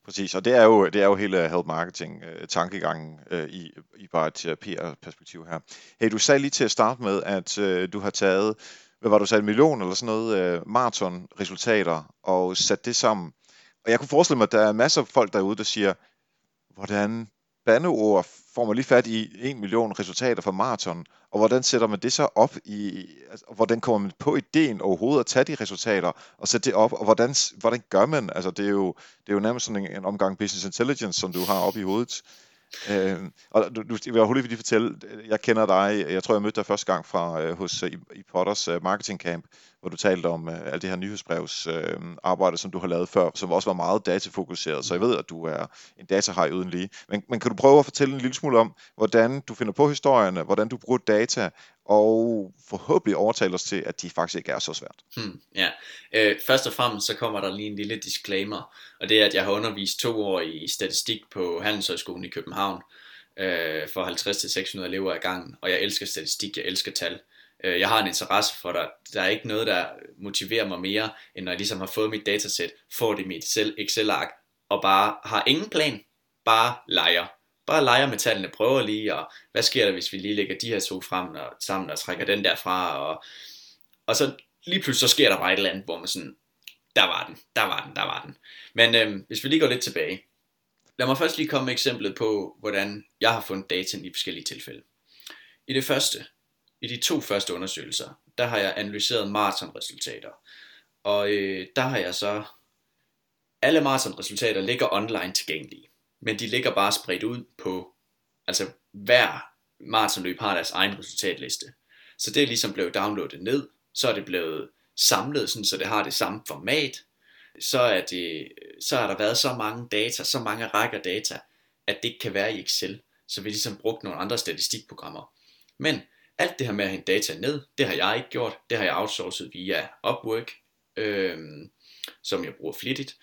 Præcis, og det er jo, det er jo hele health marketing øh, tankegangen øh, i, i bare et PR-perspektiv her. Hey, du sagde lige til at starte med, at øh, du har taget, hvad var du sagde, en million eller sådan noget, øh, maraton-resultater, og sat det sammen. Og jeg kunne forestille mig, at der er masser af folk derude, der siger, hvordan bandeord får man lige fat i en million resultater fra maraton, og hvordan sætter man det så op i, altså, hvordan kommer man på ideen overhovedet at tage de resultater og sætte det op, og hvordan, hvordan gør man, altså det er jo, det er jo nærmest sådan en, en omgang business intelligence, som du har op i hovedet. Øh, og du, du, jeg vil overhovedet lige fortælle, jeg kender dig, jeg tror jeg mødte dig første gang fra øh, hos øh, i, i Potters øh, uh, marketing camp, hvor du talte om øh, alt det her nyhedsbrevs øh, arbejde, som du har lavet før, som også var meget datafokuseret, så jeg ved, at du er en datahaj uden lige. Men, men kan du prøve at fortælle en lille smule om, hvordan du finder på historierne, hvordan du bruger data, og forhåbentlig overtale os til, at de faktisk ikke er så svært.
Hmm, ja, øh, først og fremmest så kommer der lige en lille disclaimer, og det er, at jeg har undervist to år i statistik på Handelshøjskolen i København, øh, for 50-600 elever ad gangen, og jeg elsker statistik, jeg elsker tal. Øh, jeg har en interesse for dig. Der er ikke noget, der motiverer mig mere, end når jeg ligesom har fået mit datasæt, får det i mit Excel-ark, og bare har ingen plan, bare leger. Bare leger med tallene, prøver lige, og hvad sker der, hvis vi lige lægger de her to frem og, sammen og trækker den der fra, og, og så lige pludselig så sker der bare et eller andet, hvor man sådan, der var den, der var den, der var den. Men øh, hvis vi lige går lidt tilbage, lad mig først lige komme med eksemplet på, hvordan jeg har fundet data i forskellige tilfælde. I det første, i de to første undersøgelser, der har jeg analyseret maratonresultater. Og øh, der har jeg så, alle maratonresultater ligger online tilgængelige, men de ligger bare spredt ud på, altså hver maratonløb har deres egen resultatliste. Så det er ligesom blevet downloadet ned, så er det blevet samlet, sådan, så det har det samme format, så er, det, så har der været så mange data, så mange rækker data, at det ikke kan være i Excel. Så vi ligesom brugt nogle andre statistikprogrammer. Men alt det her med at hente data ned, det har jeg ikke gjort. Det har jeg outsourcet via Upwork, øh, som jeg bruger flittigt.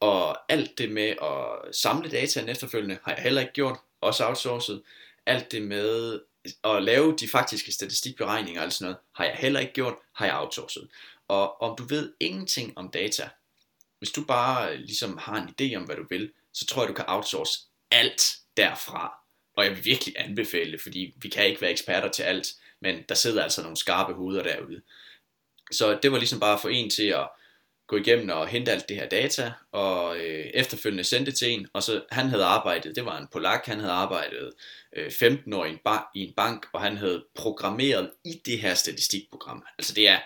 Og alt det med at samle data efterfølgende har jeg heller ikke gjort, også outsourcet. Alt det med at lave de faktiske statistikberegninger og alt sådan noget, har jeg heller ikke gjort, har jeg outsourcet. Og om du ved ingenting om data, hvis du bare ligesom har en idé om, hvad du vil, så tror jeg, du kan outsource alt derfra. Og jeg vil virkelig anbefale det, fordi vi kan ikke være eksperter til alt, men der sidder altså nogle skarpe hoveder derude. Så det var ligesom bare for en til at gå igennem og hente alt det her data, og øh, efterfølgende sende det til en, og så han havde arbejdet, det var en polak, han havde arbejdet øh, 15 år i en, ba- i en bank, og han havde programmeret i det her statistikprogram. Altså det er,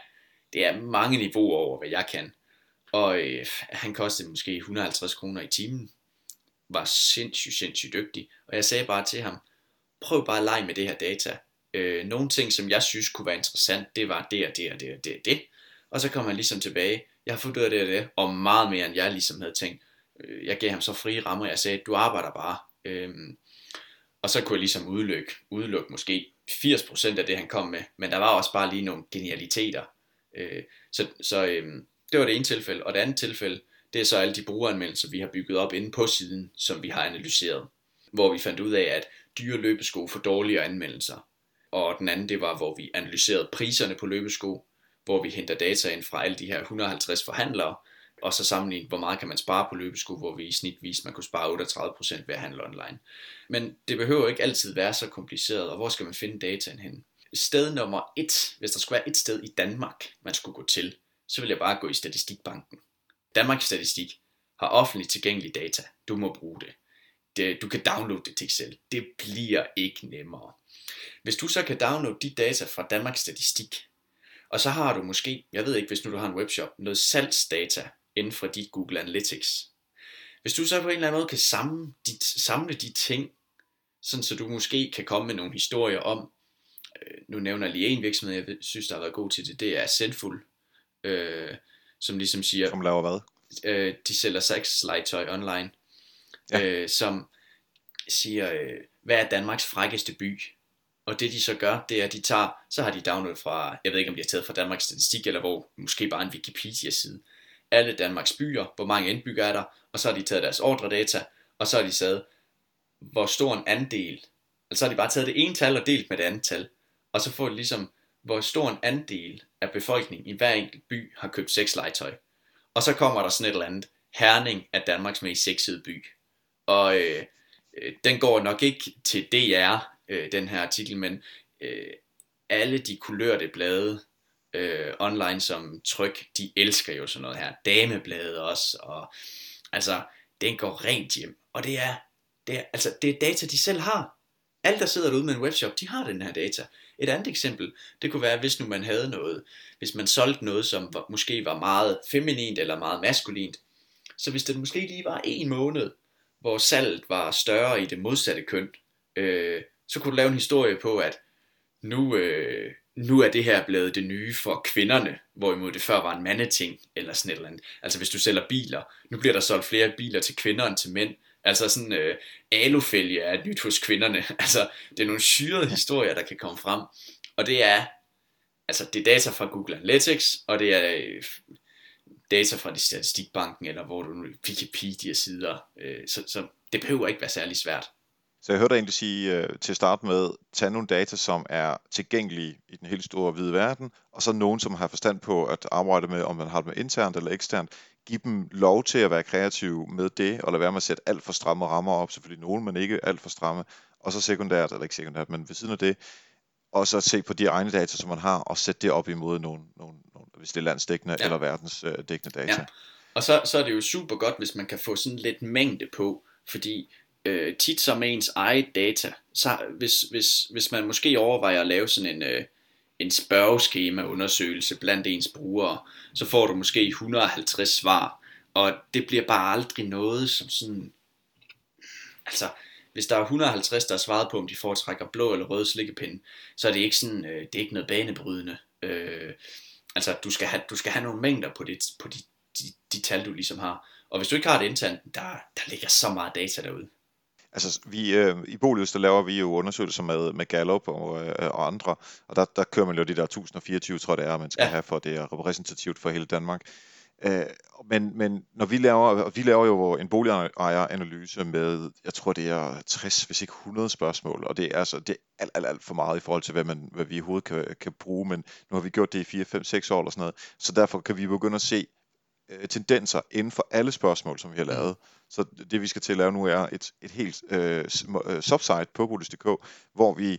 det er mange niveauer over, hvad jeg kan. Og øh, han kostede måske 150 kroner i timen, var sindssygt, sindssygt dygtig. Og jeg sagde bare til ham, prøv bare at lege med det her data. Øh, nogle ting, som jeg synes kunne være interessant, det var det og det og det og det og det. Og så kom han ligesom tilbage, jeg har fundet ud af det og det, og meget mere end jeg ligesom havde tænkt. Øh, jeg gav ham så frie rammer, jeg sagde, du arbejder bare. Øhm, og så kunne jeg ligesom udelukke, udelukke måske 80% af det, han kom med. Men der var også bare lige nogle genialiteter. Øh, så så øhm, det var det ene tilfælde. Og det andet tilfælde, det er så alle de brugeranmeldelser, vi har bygget op inde på siden, som vi har analyseret. Hvor vi fandt ud af, at dyre løbesko får dårligere anmeldelser. Og den anden, det var, hvor vi analyserede priserne på løbesko, hvor vi henter data ind fra alle de her 150 forhandlere, og så sammenligne, hvor meget kan man spare på løbesko, hvor vi i snit viste, man kunne spare 38% ved at handle online. Men det behøver ikke altid være så kompliceret, og hvor skal man finde dataen hen? Sted nummer et, hvis der skulle være et sted i Danmark, man skulle gå til, så vil jeg bare gå i Statistikbanken. Danmarks Statistik har offentligt tilgængelig data. Du må bruge det. det. Du kan downloade det til Excel. Det bliver ikke nemmere. Hvis du så kan downloade de data fra Danmarks Statistik, og så har du måske, jeg ved ikke, hvis nu du har en webshop, noget salgsdata inden for dit Google Analytics. Hvis du så på en eller anden måde kan samle de, samle de ting, sådan så du måske kan komme med nogle historier om, øh, nu nævner jeg lige en virksomhed, jeg synes, der har været god til det, det er Sendful, øh, som ligesom siger...
Som laver hvad?
Øh, de sælger sex legetøj online, ja. øh, som siger, øh, hvad er Danmarks frækkeste by? Og det de så gør, det er, at de tager, så har de downloadet fra, jeg ved ikke om de har taget fra Danmarks Statistik, eller hvor, måske bare en Wikipedia-side, alle Danmarks byer, hvor mange indbyggere er der, og så har de taget deres ordredata, og så har de taget, hvor stor en andel, altså så har de bare taget det ene tal og delt med det andet tal, og så får de ligesom, hvor stor en andel af befolkningen i hver enkelt by har købt sexlegetøj. Og så kommer der sådan et eller andet, Herning er Danmarks mest sexede by. Og øh, øh den går nok ikke til DR, øh, den her artikel, men øh, alle de kulørte blade øh, online som tryk, de elsker jo sådan noget her. Dameblade også, og altså, den går rent hjem. Og det er, det er, altså, det er data, de selv har. Alle, der sidder derude med en webshop, de har den her data. Et andet eksempel, det kunne være, hvis nu man havde noget, hvis man solgte noget, som var, måske var meget feminint eller meget maskulint, så hvis det måske lige var en måned, hvor salget var større i det modsatte køn, øh, så kunne du lave en historie på, at nu, øh, nu er det her blevet det nye for kvinderne, hvorimod det før var en mandeting, eller sådan et eller andet. Altså hvis du sælger biler, nu bliver der solgt flere biler til kvinder end til mænd. Altså sådan øh, alufælge er nyt hos kvinderne. Altså det er nogle syrede historier, der kan komme frem. Og det er, altså det er data fra Google Analytics, og det er øh, data fra de statistikbanken, eller hvor du Wikipedia-sider. Øh, så, så det behøver ikke være særlig svært.
Så jeg hørte dig egentlig sige øh, til at starte med, tage nogle data, som er tilgængelige i den helt store hvide verden, og så nogen, som har forstand på at arbejde med, om man har det med internt eller eksternt, give dem lov til at være kreative med det, og lade være med at sætte alt for stramme rammer op, selvfølgelig nogen, men ikke alt for stramme, og så sekundært, eller ikke sekundært, men ved siden af det, og så se på de egne data, som man har, og sætte det op imod nogle, nogle, nogle hvis det er landsdækkende ja. eller verdensdækkende data. Ja.
Og så, så er det jo super godt, hvis man kan få sådan lidt mængde på, fordi øh, tit som ens eget data, så hvis, hvis, hvis man måske overvejer at lave sådan en, øh, en spørgeskema undersøgelse blandt ens brugere, så får du måske 150 svar, og det bliver bare aldrig noget som sådan, altså hvis der er 150, der har svaret på, om de foretrækker blå eller rød slikkepinde, så er det ikke sådan, øh, det er ikke noget banebrydende. Øh, altså du skal have, du skal have nogle mængder på, det, på de, de, de tal, du ligesom har. Og hvis du ikke har det internt, der, der ligger så meget data derude.
Altså, vi, øh, i Bolius, der laver vi jo undersøgelser med, med Gallup og, øh, og andre, og der, der kører man jo de der 1024, tror jeg det er, man skal ja. have, for det er repræsentativt for hele Danmark. Øh, men, men når vi laver, vi laver jo en boligejeranalyse med, jeg tror det er 60, hvis ikke 100 spørgsmål, og det er altså det er alt, alt, alt for meget i forhold til, hvad, man, hvad vi i hovedet kan, kan bruge, men nu har vi gjort det i 4, 5, 6 år eller sådan noget, så derfor kan vi begynde at se øh, tendenser inden for alle spørgsmål, som vi har lavet. Mm. Så det vi skal til at lave nu er et, et helt øh, øh subsite på Bolis.dk, hvor vi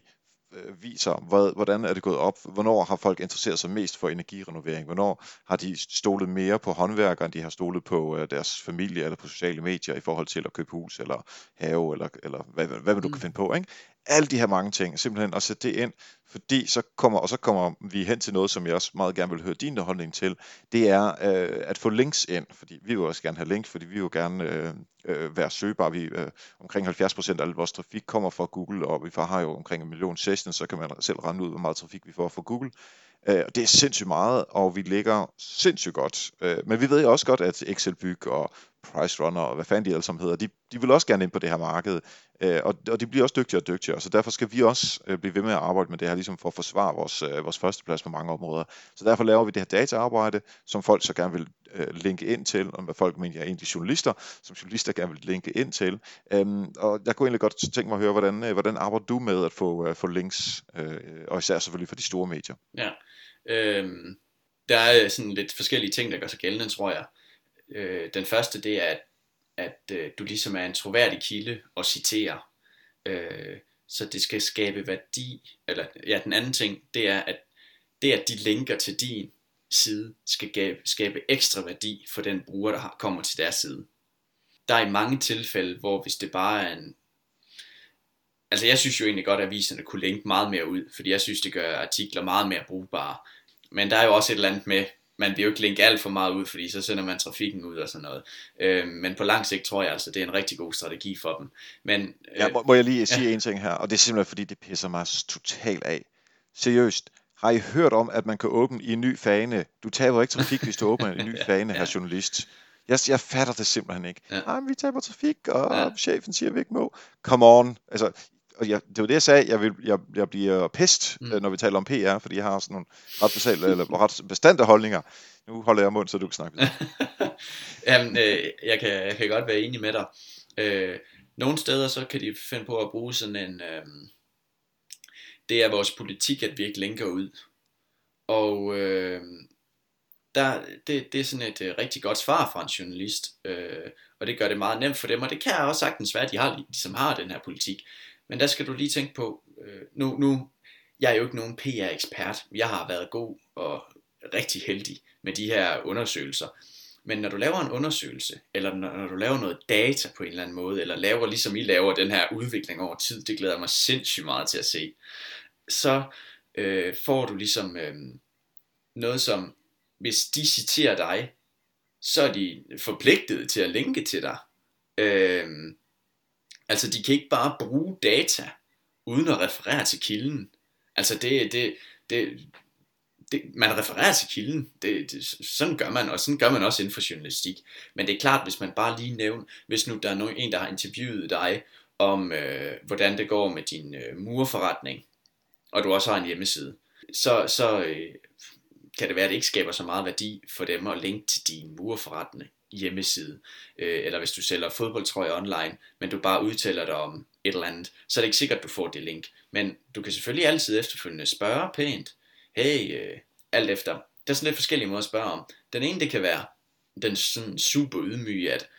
øh, viser, hvad, hvordan er det gået op, hvornår har folk interesseret sig mest for energirenovering, hvornår har de stolet mere på håndværkere, end de har stolet på øh, deres familie eller på sociale medier i forhold til at købe hus eller have, eller, eller hvad, hvad, hvad du mm. kan finde på. Ikke? Alle de her mange ting, simpelthen at sætte det ind, fordi så kommer, og så kommer vi hen til noget, som jeg også meget gerne vil høre din holdning til, det er øh, at få links ind, fordi vi vil også gerne have links, fordi vi vil gerne øh, øh, være søgbare. Vi, øh, omkring 70% af al vores trafik kommer fra Google, og vi har jo omkring en million sessions, så kan man selv regne ud, hvor meget trafik vi får fra Google. Øh, Øh, og det er sindssygt meget, og vi ligger sindssygt godt. Øh, men vi ved jo også godt, at Excel Byg og Price Runner og hvad fanden de ellers hedder, de, de vil også gerne ind på det her marked. Øh, og, og de bliver også dygtigere og dygtigere, så derfor skal vi også øh, blive ved med at arbejde med det her, ligesom for at forsvare vores, øh, vores førsteplads på mange områder. Så derfor laver vi det her dataarbejde, som folk så gerne vil øh, linke ind til, og hvad folk mener er egentlig journalister, som journalister gerne vil linke ind til. Øhm, og jeg kunne egentlig godt tænke mig at høre, hvordan, øh, hvordan arbejder du med at få, øh, få links, øh, og især selvfølgelig for de store medier?
Ja, øhm, der er øh, sådan lidt forskellige ting, der gør sig gældende, tror jeg. Øh, den første, det er, at at øh, du ligesom er en troværdig kilde og citerer. Øh, så det skal skabe værdi, eller ja, den anden ting, det er, at det at de linker til din side, skal skabe, skabe ekstra værdi for den bruger, der kommer til deres side. Der er i mange tilfælde, hvor hvis det bare er en... Altså jeg synes jo egentlig godt, at aviserne kunne linke meget mere ud, fordi jeg synes, det gør artikler meget mere brugbare. Men der er jo også et eller andet med, man vil jo ikke linke alt for meget ud, fordi så sender man trafikken ud og sådan noget. Øh, men på lang sigt tror jeg altså, det er en rigtig god strategi for dem. Men,
øh, ja, må, må jeg lige sige ja. en ting her, og det er simpelthen fordi, det pisser mig totalt af. Seriøst, har I hørt om, at man kan åbne i en ny fane? Du taber ikke trafik, hvis du åbner en ny fane, ja. her journalist. Jeg, jeg fatter det simpelthen ikke. Ja. Ej, vi taber trafik, og ja. chefen siger, at vi ikke må. Come on. Altså, og jeg, det var det, jeg sagde, jeg, vil, jeg, jeg bliver pest, mm. Øh, når vi taler om PR, fordi jeg har sådan nogle ret, besal, eller ret bestandte holdninger. Nu holder jeg mund, så du kan snakke videre.
Jamen, øh, jeg, kan, jeg kan godt være enig med dig. Øh, nogle steder, så kan de finde på at bruge sådan en... Øh, det er vores politik, at vi ikke linker ud. Og øh, der, det, det er sådan et uh, rigtig godt svar fra en journalist, øh, og det gør det meget nemt for dem, og det kan også sagtens være, at de, har, de som ligesom har den her politik. Men der skal du lige tænke på, øh, nu, nu, jeg er jo ikke nogen PR-ekspert, jeg har været god og rigtig heldig med de her undersøgelser. Men når du laver en undersøgelse, eller når, når du laver noget data på en eller anden måde, eller laver ligesom I laver den her udvikling over tid, det glæder jeg mig sindssygt meget til at se, så øh, får du ligesom øh, noget som, hvis de citerer dig, så er de forpligtet til at linke til dig. Øh, altså de kan ikke bare bruge data, uden at referere til kilden. Altså det, det, det, det, man refererer til kilden, det, det, sådan gør man, og sådan gør man også inden for journalistik. Men det er klart, hvis man bare lige nævner, hvis nu der er nogen, en, der har interviewet dig om, øh, hvordan det går med din øh, murforretning, og du også har en hjemmeside, så, så øh, kan det være, at det ikke skaber så meget værdi for dem at linke til din murforretning hjemmeside, øh, eller hvis du sælger fodboldtrøjer online, men du bare udtaler dig om et eller andet, så er det ikke sikkert, at du får det link. Men du kan selvfølgelig altid efterfølgende spørge pænt, hey, øh, alt efter. Der er sådan lidt forskellige måder at spørge om. Den ene, det kan være den sådan super ydmyge, at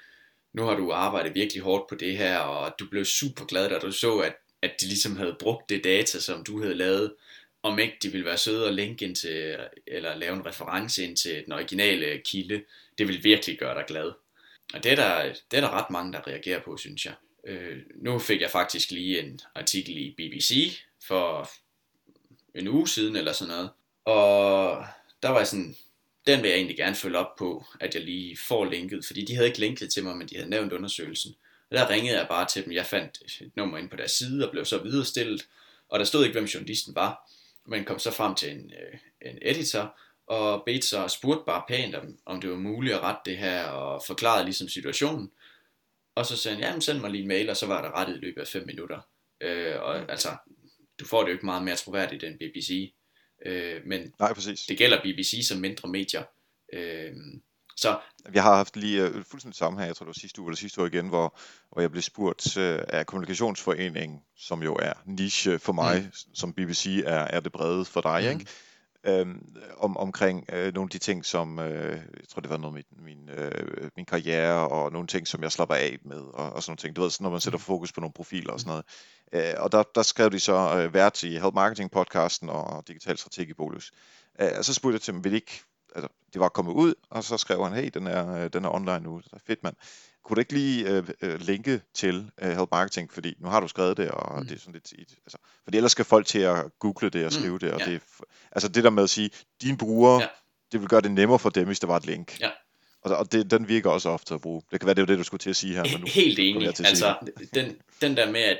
nu har du arbejdet virkelig hårdt på det her, og du blev super glad, da du så, at, at de ligesom havde brugt det data, som du havde lavet, om ikke de ville være søde og linke ind til, eller lave en reference ind til den originale kilde. Det vil virkelig gøre dig glad. Og det er der, det er der ret mange, der reagerer på, synes jeg. Øh, nu fik jeg faktisk lige en artikel i BBC for en uge siden eller sådan noget. Og der var jeg sådan, den vil jeg egentlig gerne følge op på, at jeg lige får linket, fordi de havde ikke linket til mig, men de havde nævnt undersøgelsen. Og der ringede jeg bare til dem, jeg fandt et nummer ind på deres side og blev så viderestillet, og der stod ikke, hvem journalisten var, men kom så frem til en, øh, en editor, og bedte så og spurgte bare pænt, om, om det var muligt at rette det her, og forklarede ligesom situationen. Og så sagde han, jamen send mig lige en mail, og så var der rettet i løbet af 5 minutter. Øh, og altså, du får det jo ikke meget mere troværdigt end BBC. Øh, men
Nej, præcis.
det gælder BBC som mindre medier. Øh, så
Vi har haft lige uh, fuldstændig samme her, jeg tror det var sidste uge eller sidste år igen, hvor, hvor jeg blev spurgt uh, af Kommunikationsforeningen, som jo er niche for mig, mm. som BBC er, er det brede for dig, mm. ikke? Øhm, om, omkring øh, nogle af de ting, som øh, jeg tror det var noget med min, min, øh, min karriere og nogle ting, som jeg slapper af med og, og sådan nogle ting. Du ved, når man sætter fokus på nogle profiler og sådan noget. Øh, og der, der skrev de så øh, vært i Help Marketing podcasten og Digital Strategi Bolus. Øh, og så spurgte jeg til dem, vil ikke, altså, det var kommet ud, og så skrev han, hey, den er, øh, den er online nu, det er fedt mand. Kunne du ikke lige øh, øh, linke til øh, Help Marketing, fordi nu har du skrevet det, og mm. det er sådan lidt, altså, fordi ellers skal folk til at google det og skrive mm. det, og ja. det, altså det der med at sige, dine brugere, ja. det vil gøre det nemmere for dem, hvis der var et link.
Ja.
Og, og det, den virker også ofte at bruge. Det kan være, det er det, du skulle til at sige her. Men
nu Helt enig. Altså, den, den der med, at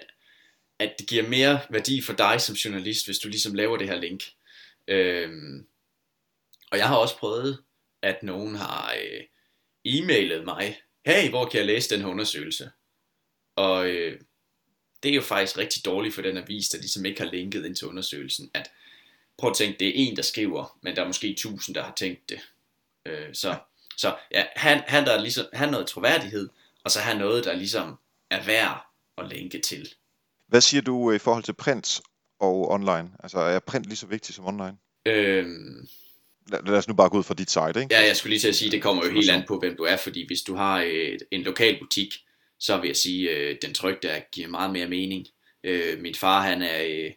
at det giver mere værdi for dig som journalist, hvis du ligesom laver det her link. Øhm, og jeg har også prøvet, at nogen har øh, e-mailet mig, hey, hvor kan jeg læse den her undersøgelse? Og øh, det er jo faktisk rigtig dårligt for den avis, der ligesom ikke har linket ind til undersøgelsen, at prøv at tænke, det er en, der skriver, men der er måske tusind, der har tænkt det. Øh, så, så ja, han, han, der ligesom, han noget troværdighed, og så har noget, der ligesom er værd at linke til.
Hvad siger du øh, i forhold til print og online? Altså er print lige så vigtigt som online?
Øhm,
lad, os nu bare gå ud fra dit site, ikke?
Ja, jeg skulle lige til at sige, det kommer jo helt an på, hvem du er, fordi hvis du har et, en lokal butik, så vil jeg sige, øh, den trygte der giver meget mere mening. Øh, min far, han er, øh,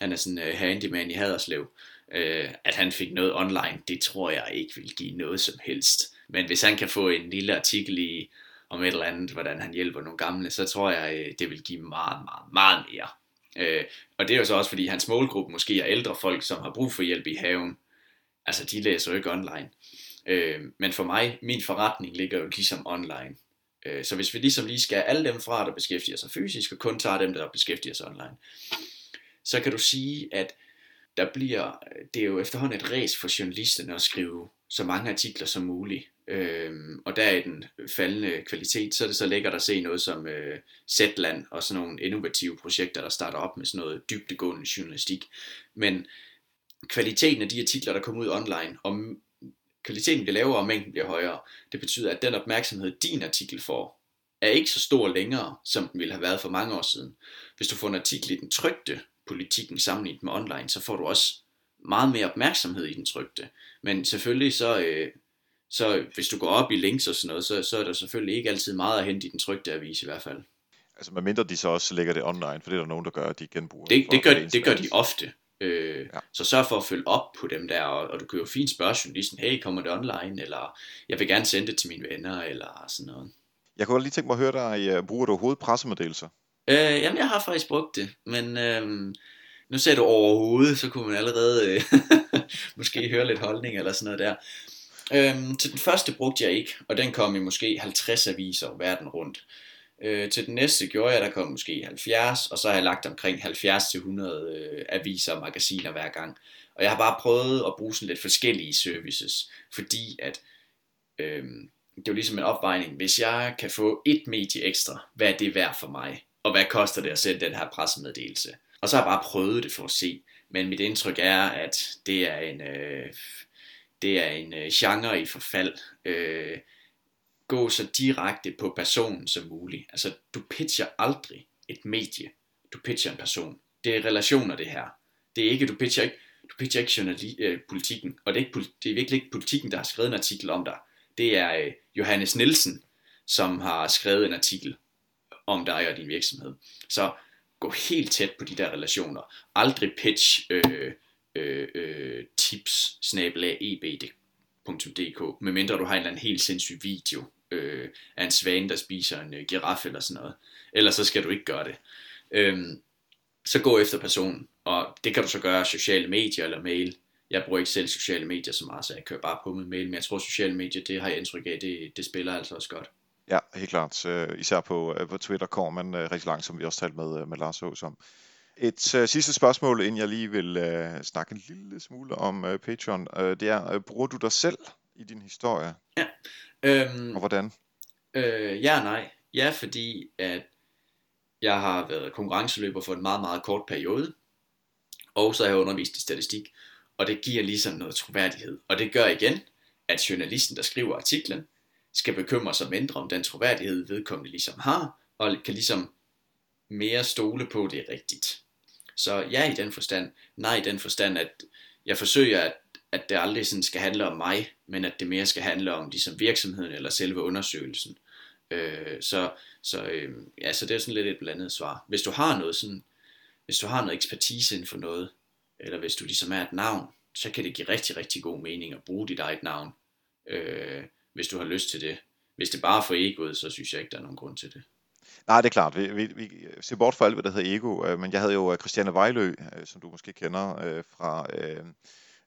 han er sådan uh, handyman i Haderslev. Øh, at han fik noget online, det tror jeg ikke vil give noget som helst. Men hvis han kan få en lille artikel i om et eller andet, hvordan han hjælper nogle gamle, så tror jeg, øh, det vil give meget, meget, meget mere. Øh, og det er jo så også, fordi hans målgruppe måske er ældre folk, som har brug for hjælp i haven. Altså, de læser jo ikke online. Øh, men for mig, min forretning ligger jo ligesom online. Øh, så hvis vi ligesom lige skal alle dem fra, der beskæftiger sig fysisk, og kun tager dem, der beskæftiger sig online, så kan du sige, at der bliver, det er jo efterhånden et res for journalisterne at skrive så mange artikler som muligt. Øhm, og der er den faldende kvalitet, så er det så lækkert at se noget som øh, Zetland og sådan nogle innovative projekter, der starter op med sådan noget dybdegående journalistik. Men kvaliteten af de artikler, der kommer ud online, og kvaliteten bliver lavere og mængden bliver højere, det betyder, at den opmærksomhed, din artikel får, er ikke så stor længere, som den ville have været for mange år siden. Hvis du får en artikel i den trygte politikken sammenlignet med online, så får du også meget mere opmærksomhed i den trygte. Men selvfølgelig så, øh, så hvis du går op i links og sådan noget, så, så er der selvfølgelig ikke altid meget at hente i den trygte avis i hvert fald.
Altså medmindre de så også lægger det online, for det er der nogen, der gør, at de genbruger
det. Det, gør, det gør de ofte. Øh, ja. Så sørg for at følge op på dem der, og, og du kan jo fint spørge journalisten, hey, kommer det online, eller jeg vil gerne sende det til mine venner, eller sådan noget.
Jeg kunne lige tænke mig at høre dig, øh, bruger du overhovedet pressemeddelelser?
Øh, jamen, jeg har faktisk brugt det, men øh, nu sagde du overhovedet, så kunne man allerede øh, måske høre lidt holdning eller sådan noget der. Øh, til den første brugte jeg ikke, og den kom i måske 50 aviser verden rundt. Øh, til den næste gjorde jeg, der kom måske 70, og så har jeg lagt omkring 70-100 øh, aviser og magasiner hver gang. Og jeg har bare prøvet at bruge sådan lidt forskellige services, fordi at øh, det er jo ligesom en opvejning. Hvis jeg kan få et medie ekstra, hvad er det værd for mig? Og hvad koster det at sende den her pressemeddelelse? Og så har jeg bare prøvet det for at se. Men mit indtryk er, at det er en, øh, det er en øh, genre i forfald. Øh, gå så direkte på personen som muligt. Altså, du pitcher aldrig et medie. Du pitcher en person. Det er relationer, det her. Det er ikke, du pitcher ikke, du pitcher ikke journali- øh, politikken. Og det er, ikke, det er virkelig ikke politikken, der har skrevet en artikel om dig. Det er øh, Johannes Nielsen, som har skrevet en artikel om dig og din virksomhed. Så gå helt tæt på de der relationer. Aldrig pitch øh, øh, øh, tips snabelag eb.dk, medmindre du har en eller anden helt sindssyg video øh, af en svane, der spiser en øh, giraf eller sådan noget. Ellers så skal du ikke gøre det. Øhm, så gå efter personen, og det kan du så gøre sociale medier eller mail. Jeg bruger ikke selv sociale medier så meget, så jeg kører bare på med mail, men jeg tror sociale medier, det har jeg indtryk af, det, det spiller altså også godt.
Ja, helt klart. Uh, især på, uh, på Twitter kommer man uh, rigtig langt, som vi også talte med, med Lars Hås om. Et uh, sidste spørgsmål, inden jeg lige vil uh, snakke en lille smule om uh, Patreon, uh, det er, uh, bruger du dig selv i din historie?
Ja,
Øhm, og hvordan?
Øh, ja og nej. Ja, fordi at jeg har været konkurrenceløber for en meget, meget kort periode, og så har jeg undervist i statistik, og det giver ligesom noget troværdighed. Og det gør igen, at journalisten, der skriver artiklen, skal bekymre sig mindre om den troværdighed, vedkommende ligesom har, og kan ligesom mere stole på, det er rigtigt. Så ja i den forstand, nej i den forstand, at jeg forsøger at at det aldrig sådan skal handle om mig, men at det mere skal handle om ligesom virksomheden eller selve undersøgelsen. Øh, så, så, øh, ja, så det er sådan lidt et blandet svar. Hvis du har noget sådan, hvis du har noget ekspertise inden for noget, eller hvis du ligesom er et navn, så kan det give rigtig, rigtig god mening at bruge dit eget navn, øh, hvis du har lyst til det. Hvis det bare er for egoet, så synes jeg ikke, der er nogen grund til det.
Nej, det er klart. Vi, vi, vi ser bort fra alt, hvad der hedder ego, øh, men jeg havde jo øh, Christiane Vejlø, øh, som du måske kender øh, fra...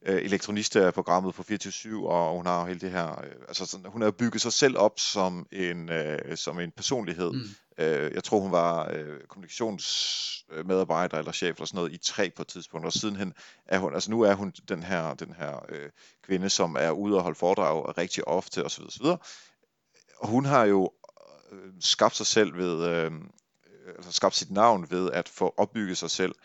Øh, elektronista-programmet på 24 og hun har hele det her, øh, altså sådan, hun har bygget sig selv op som en, øh, som en personlighed. Mm. Øh, jeg tror hun var øh, kommunikationsmedarbejder eller chef eller sådan noget i tre på et tidspunkt, og sidenhen er hun, altså nu er hun den her, den her øh, kvinde, som er ude og holde foredrag rigtig ofte osv. osv. Og hun har jo øh, skabt sig selv ved, øh, altså skabt sit navn ved at få opbygget sig selv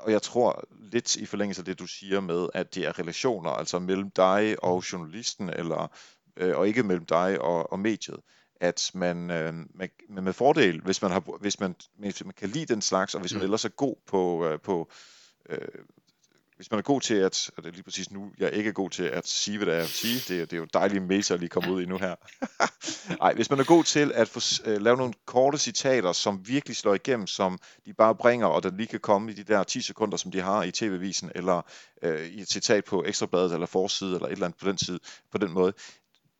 og jeg tror lidt i forlængelse af det, du siger med, at det er relationer, altså mellem dig og journalisten, eller, øh, og ikke mellem dig og, og mediet, at man, øh, med, med fordel, hvis man, har, hvis, man, hvis man kan lide den slags, og hvis man mm. ellers er god på, øh, på øh, hvis man er god til at, og det er lige præcis nu, jeg ikke er god til at sige, hvad det er, at sige, det, er, det er jo dejlige mails, at lige komme ud i nu her. Nej, hvis man er god til at få, uh, lave nogle korte citater, som virkelig slår igennem, som de bare bringer, og der lige kan komme i de der 10 sekunder, som de har i tv-visen, eller uh, i et citat på Ekstrabladet, eller forside, eller et eller andet på den, tid, på den måde,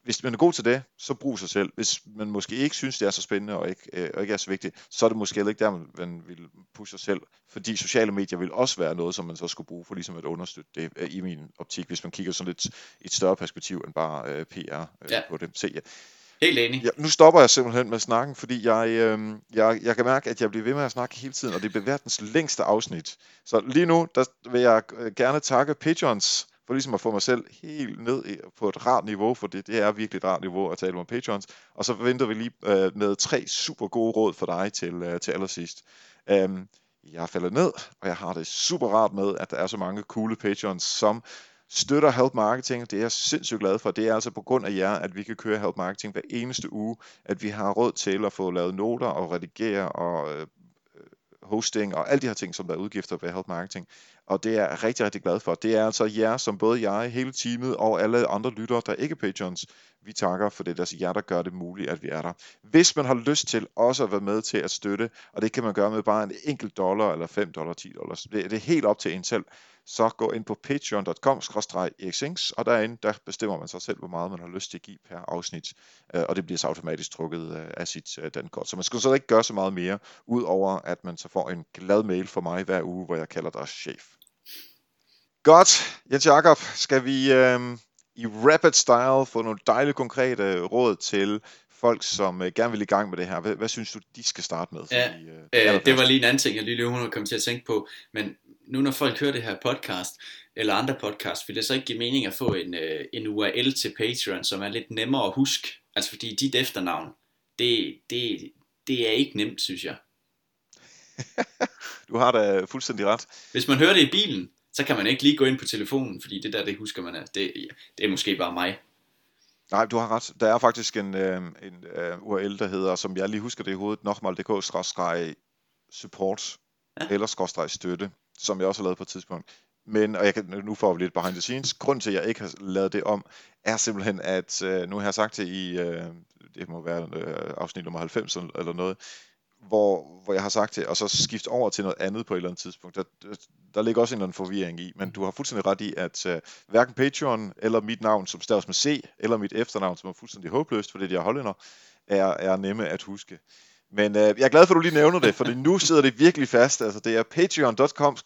hvis man er god til det, så brug sig selv. Hvis man måske ikke synes, det er så spændende og ikke, øh, og ikke er så vigtigt, så er det måske heller ikke der, man vil pushe sig selv. Fordi sociale medier vil også være noget, som man så skulle bruge for ligesom at understøtte det øh, i min optik, hvis man kigger sådan lidt i et større perspektiv end bare øh, PR øh, ja. på det. Se, ja.
Helt enig.
Ja, nu stopper jeg simpelthen med snakken, fordi jeg, øh, jeg, jeg kan mærke, at jeg bliver ved med at snakke hele tiden, og det bliver verdens længste afsnit. Så lige nu, der vil jeg øh, gerne takke Patreons for ligesom at få mig selv helt ned på et rart niveau, for det, det er virkelig et rart niveau at tale om patrons. Og så venter vi lige øh, med tre super gode råd for dig til, øh, til allersidst. Øhm, jeg er faldet ned, og jeg har det super rart med, at der er så mange coole patrons, som støtter Help Marketing. Det er jeg sindssygt glad for. Det er altså på grund af jer, at vi kan køre Help Marketing hver eneste uge, at vi har råd til at få lavet noter og redigere og øh, hosting og alle de her ting, som der er udgifter ved Help Marketing. Og det er jeg rigtig, rigtig glad for. Det er altså jer, som både jeg, hele teamet og alle andre lyttere, der ikke er patrons, vi takker for det. Det er altså jer, der gør det muligt, at vi er der. Hvis man har lyst til også at være med til at støtte, og det kan man gøre med bare en enkelt dollar, eller 5 dollar, 10 dollars, det, det er helt op til en selv, så gå ind på patreon.com og derinde der bestemmer man sig selv, hvor meget man har lyst til at give per afsnit, øh, og det bliver så automatisk trukket øh, af sit øh, dankort. Så man skal så ikke gøre så meget mere, udover at man så får en glad mail fra mig hver uge, hvor jeg kalder dig chef. Godt, Jens Jakob, skal vi øh, i rapid style få nogle dejlige konkrete råd til folk, som øh, gerne vil i gang med det her. Hvad, hvad synes du, de skal starte med?
Ja, Fordi, øh, øh, det var lige en anden ting, jeg lige hun kom til at tænke på. Men nu når folk hører det her podcast, eller andre podcast, vil det så ikke give mening at få en, øh, en URL til Patreon, som er lidt nemmere at huske? Altså fordi dit efternavn, det, det, det er ikke nemt, synes jeg.
du har da fuldstændig ret.
Hvis man hører det i bilen, så kan man ikke lige gå ind på telefonen, fordi det der, det husker man, at det, det er måske bare mig.
Nej, du har ret. Der er faktisk en, øh, en uh, URL, der hedder, som jeg lige husker det i hovedet, nokmal.dk-support ja. eller skråstreg støtte, som jeg også har lavet på et tidspunkt. Men, og jeg kan, nu får vi lidt behind the scenes, grunden til, at jeg ikke har lavet det om, er simpelthen, at øh, nu har jeg sagt det i, øh, det må være øh, afsnit nummer 90 eller noget, hvor, hvor jeg har sagt det, og så skifte over til noget andet på et eller andet tidspunkt. Der, der, ligger også en eller anden forvirring i, men du har fuldstændig ret i, at øh, hverken Patreon, eller mit navn, som staves med C, eller mit efternavn, som er fuldstændig håbløst, fordi jeg er hollænder, er, er nemme at huske. Men uh, jeg er glad for, at du lige nævner det, for nu sidder det virkelig fast. Altså, det er patreon.com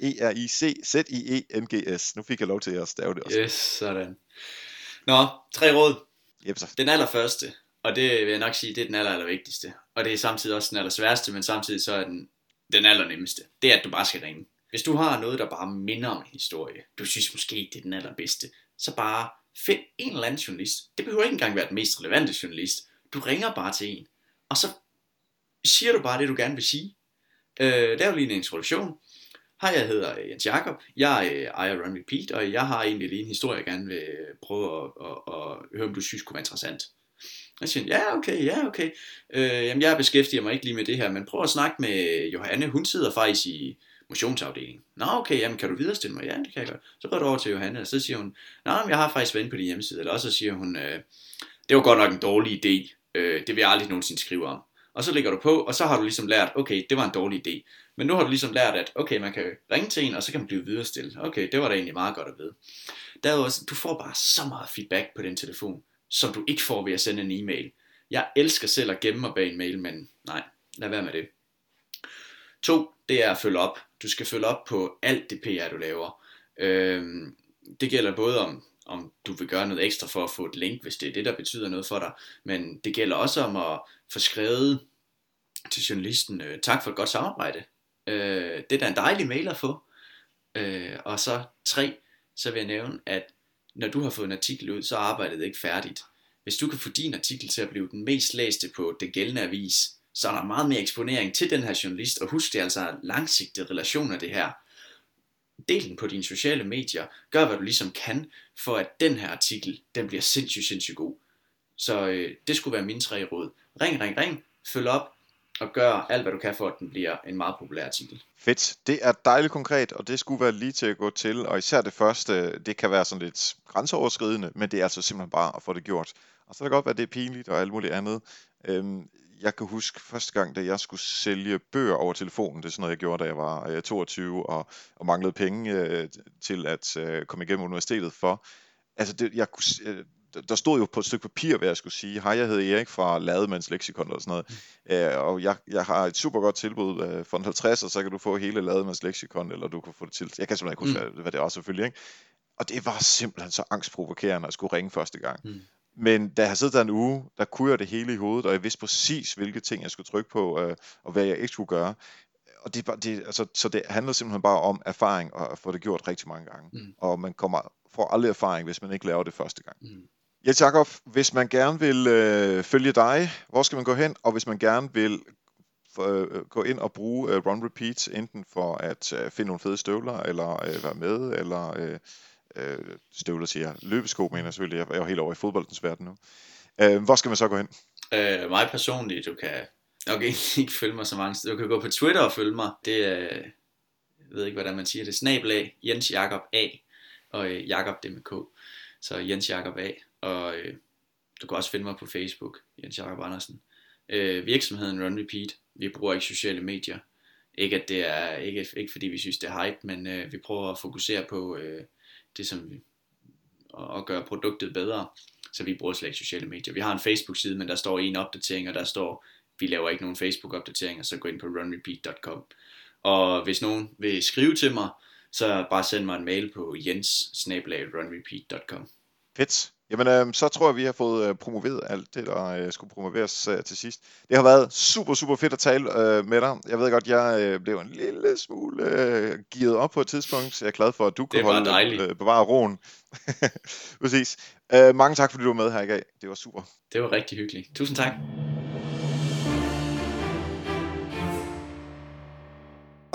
e r i c z i e n g s Nu fik jeg lov til at stave det også.
Yes, sådan. Nå, tre råd. Yep, så. Den allerførste, og det vil jeg nok sige, det er den aller, aller vigtigste. Og det er samtidig også den aller sværeste, men samtidig så er den den aller nemmeste. Det er, at du bare skal ringe. Hvis du har noget, der bare minder om en historie, du synes måske, det er den allerbedste, så bare find en eller anden journalist. Det behøver ikke engang være den mest relevante journalist. Du ringer bare til en, og så siger du bare det, du gerne vil sige. Øh, der lige en introduktion. Hej, jeg hedder øh, Jens Jakob. Jeg øh, ejer Run Repeat, og jeg har egentlig lige en historie, jeg gerne vil øh, prøve at, at, at, at høre, om du synes kunne være interessant. Jeg siger, ja okay, ja okay. Øh, jamen jeg beskæftiger mig ikke lige med det her, men prøv at snakke med øh, Johanne. Hun sidder faktisk i motionsafdelingen. Nå okay, jamen kan du viderestille mig? Ja, det kan jeg godt. Så går du over til Johanne, og så siger hun, Nå, men jeg har faktisk været på din hjemmeside. Eller også så siger hun, det var godt nok en dårlig idé. Øh, det vil jeg aldrig nogensinde skrive om. Og så lægger du på, og så har du ligesom lært, okay, det var en dårlig idé. Men nu har du ligesom lært, at okay, man kan ringe til en, og så kan man blive viderestillet. Okay, det var da egentlig meget godt at vide. Derudover, du får bare så meget feedback på den telefon som du ikke får ved at sende en e-mail. Jeg elsker selv at gemme mig bag en mail, men nej, lad være med det. To, det er at følge op. Du skal følge op på alt det PR, du laver. Øhm, det gælder både om, om du vil gøre noget ekstra for at få et link, hvis det er det, der betyder noget for dig. Men det gælder også om at få skrevet til journalisten, øh, tak for et godt samarbejde. Øh, det er da en dejlig mail at få. Øh, og så tre, så vil jeg nævne, at når du har fået en artikel ud, så er arbejdet ikke færdigt. Hvis du kan få din artikel til at blive den mest læste på den gældende avis, så er der meget mere eksponering til den her journalist, og husk det er altså langsigtede relationer det her. Del den på dine sociale medier, gør hvad du ligesom kan, for at den her artikel, den bliver sindssygt, sindssygt god. Så øh, det skulle være mine tre råd. Ring, ring, ring, følg op, og gør alt, hvad du kan for, at den bliver en meget populær artikel.
Fedt. Det er dejligt konkret, og det skulle være lige til at gå til. Og især det første, det kan være sådan lidt grænseoverskridende, men det er altså simpelthen bare at få det gjort. Og så kan det godt være, at det er pinligt og alt muligt andet. Øhm, jeg kan huske første gang, da jeg skulle sælge bøger over telefonen, det er sådan noget, jeg gjorde, da jeg var øh, 22 og, og manglede penge øh, til at øh, komme igennem universitetet for. Altså, det, jeg kunne, øh, der stod jo på et stykke papir, hvad jeg skulle sige. Hej, jeg hedder Erik fra Lademands Lexikon eller sådan noget. Øh, og jeg, jeg har et super godt tilbud øh, for en 50, og så kan du få hele Lademands Lexikon, eller du kan få det til. Jeg kan simpelthen ikke huske, mm. hvad, hvad det var selvfølgelig. Ikke? Og det var simpelthen så angstprovokerende at skulle ringe første gang. Mm. Men da jeg har siddet der en uge, der kunne jeg det hele i hovedet, og jeg vidste præcis, hvilke ting jeg skulle trykke på, øh, og hvad jeg ikke skulle gøre. Og det, det, altså, så det handler simpelthen bare om erfaring, og at få det gjort rigtig mange gange. Mm. Og man kommer, får aldrig erfaring, hvis man ikke laver det første gang. Mm. Ja, Jacob, hvis man gerne vil øh, følge dig, hvor skal man gå hen? Og hvis man gerne vil øh, gå ind og bruge øh, Run Repeat, enten for at øh, finde nogle fede støvler, eller øh, være med, eller øh, øh, støvler siger løbesko, mener jeg selvfølgelig. Jeg er jo helt over i fodboldens verden nu. Øh, hvor skal man så gå hen?
Øh, mig personligt, du kan nok ikke følge mig så mange Du kan gå på Twitter og følge mig. Det er, jeg ved ikke, hvordan man siger det, snablag Jens Jakob A. Og øh, Jakob det med K. Så Jens Jakob A. Og øh, du kan også finde mig på Facebook, Jens Jakob Andersen. Øh, virksomheden Run Repeat. Vi bruger ikke sociale medier. Ikke at det er, ikke, ikke fordi vi synes det er hype, men øh, vi prøver at fokusere på øh, det som vi, og, og gøre produktet bedre. Så vi bruger slet ikke sociale medier. Vi har en Facebook-side, men der står en opdatering, og der står, vi laver ikke nogen Facebook-opdateringer, så gå ind på runrepeat.com. Og hvis nogen vil skrive til mig, så bare send mig en mail på jens
Fedt. Jamen, øh, så tror jeg, vi har fået øh, promoveret alt det, der øh, skulle promoveres øh, til sidst. Det har været super, super fedt at tale øh, med dig. Jeg ved godt, jeg øh, blev en lille smule øh, givet op på et tidspunkt, så jeg er glad for, at du kan holde, øh, bevare roen. Præcis. Øh, mange tak, fordi du var med her i dag. Det var super.
Det var rigtig hyggeligt. Tusind tak.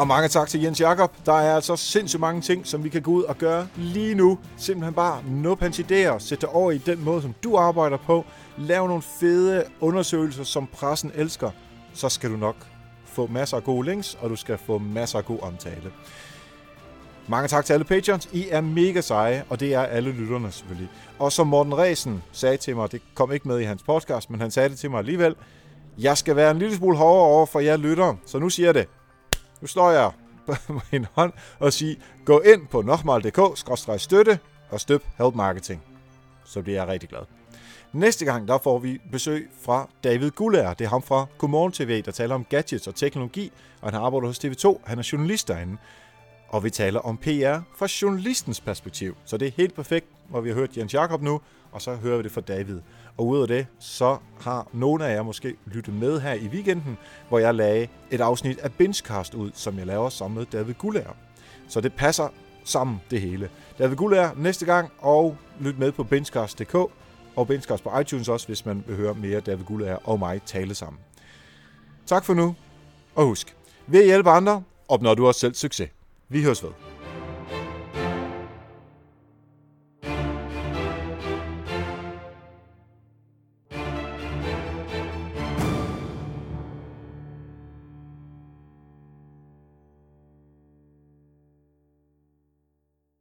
Og mange tak til Jens Jakob. Der er altså sindssygt mange ting, som vi kan gå ud og gøre lige nu. Simpelthen bare nå hans idéer, sætte over i den måde, som du arbejder på. Lav nogle fede undersøgelser, som pressen elsker. Så skal du nok få masser af gode links, og du skal få masser af god omtale. Mange tak til alle patrons. I er mega seje, og det er alle lytterne selvfølgelig. Og som Morten Resen sagde til mig, det kom ikke med i hans podcast, men han sagde det til mig alligevel, jeg skal være en lille smule hårdere over for jer lytter, så nu siger jeg det. Nu slår jeg på min hånd og siger, gå ind på nokmal.dk-støtte og støb Help Marketing. Så bliver jeg rigtig glad. Næste gang, der får vi besøg fra David Gullager. Det er ham fra Godmorgen TV, der taler om gadgets og teknologi, og han arbejder hos TV2. Han er journalist derinde. Og vi taler om PR fra journalistens perspektiv. Så det er helt perfekt, hvor vi har hørt Jens Jakob nu, og så hører vi det fra David. Og ud af det, så har nogle af jer måske lyttet med her i weekenden, hvor jeg lagde et afsnit af Bingecast ud, som jeg laver sammen med David Gullager. Så det passer sammen det hele. David Gullager næste gang, og lyt med på Bingecast.dk og Bingecast på iTunes også, hvis man vil høre mere David Gullager og mig tale sammen. Tak for nu, og husk, ved at hjælpe andre, opnår du også selv succes. Vi høres ved.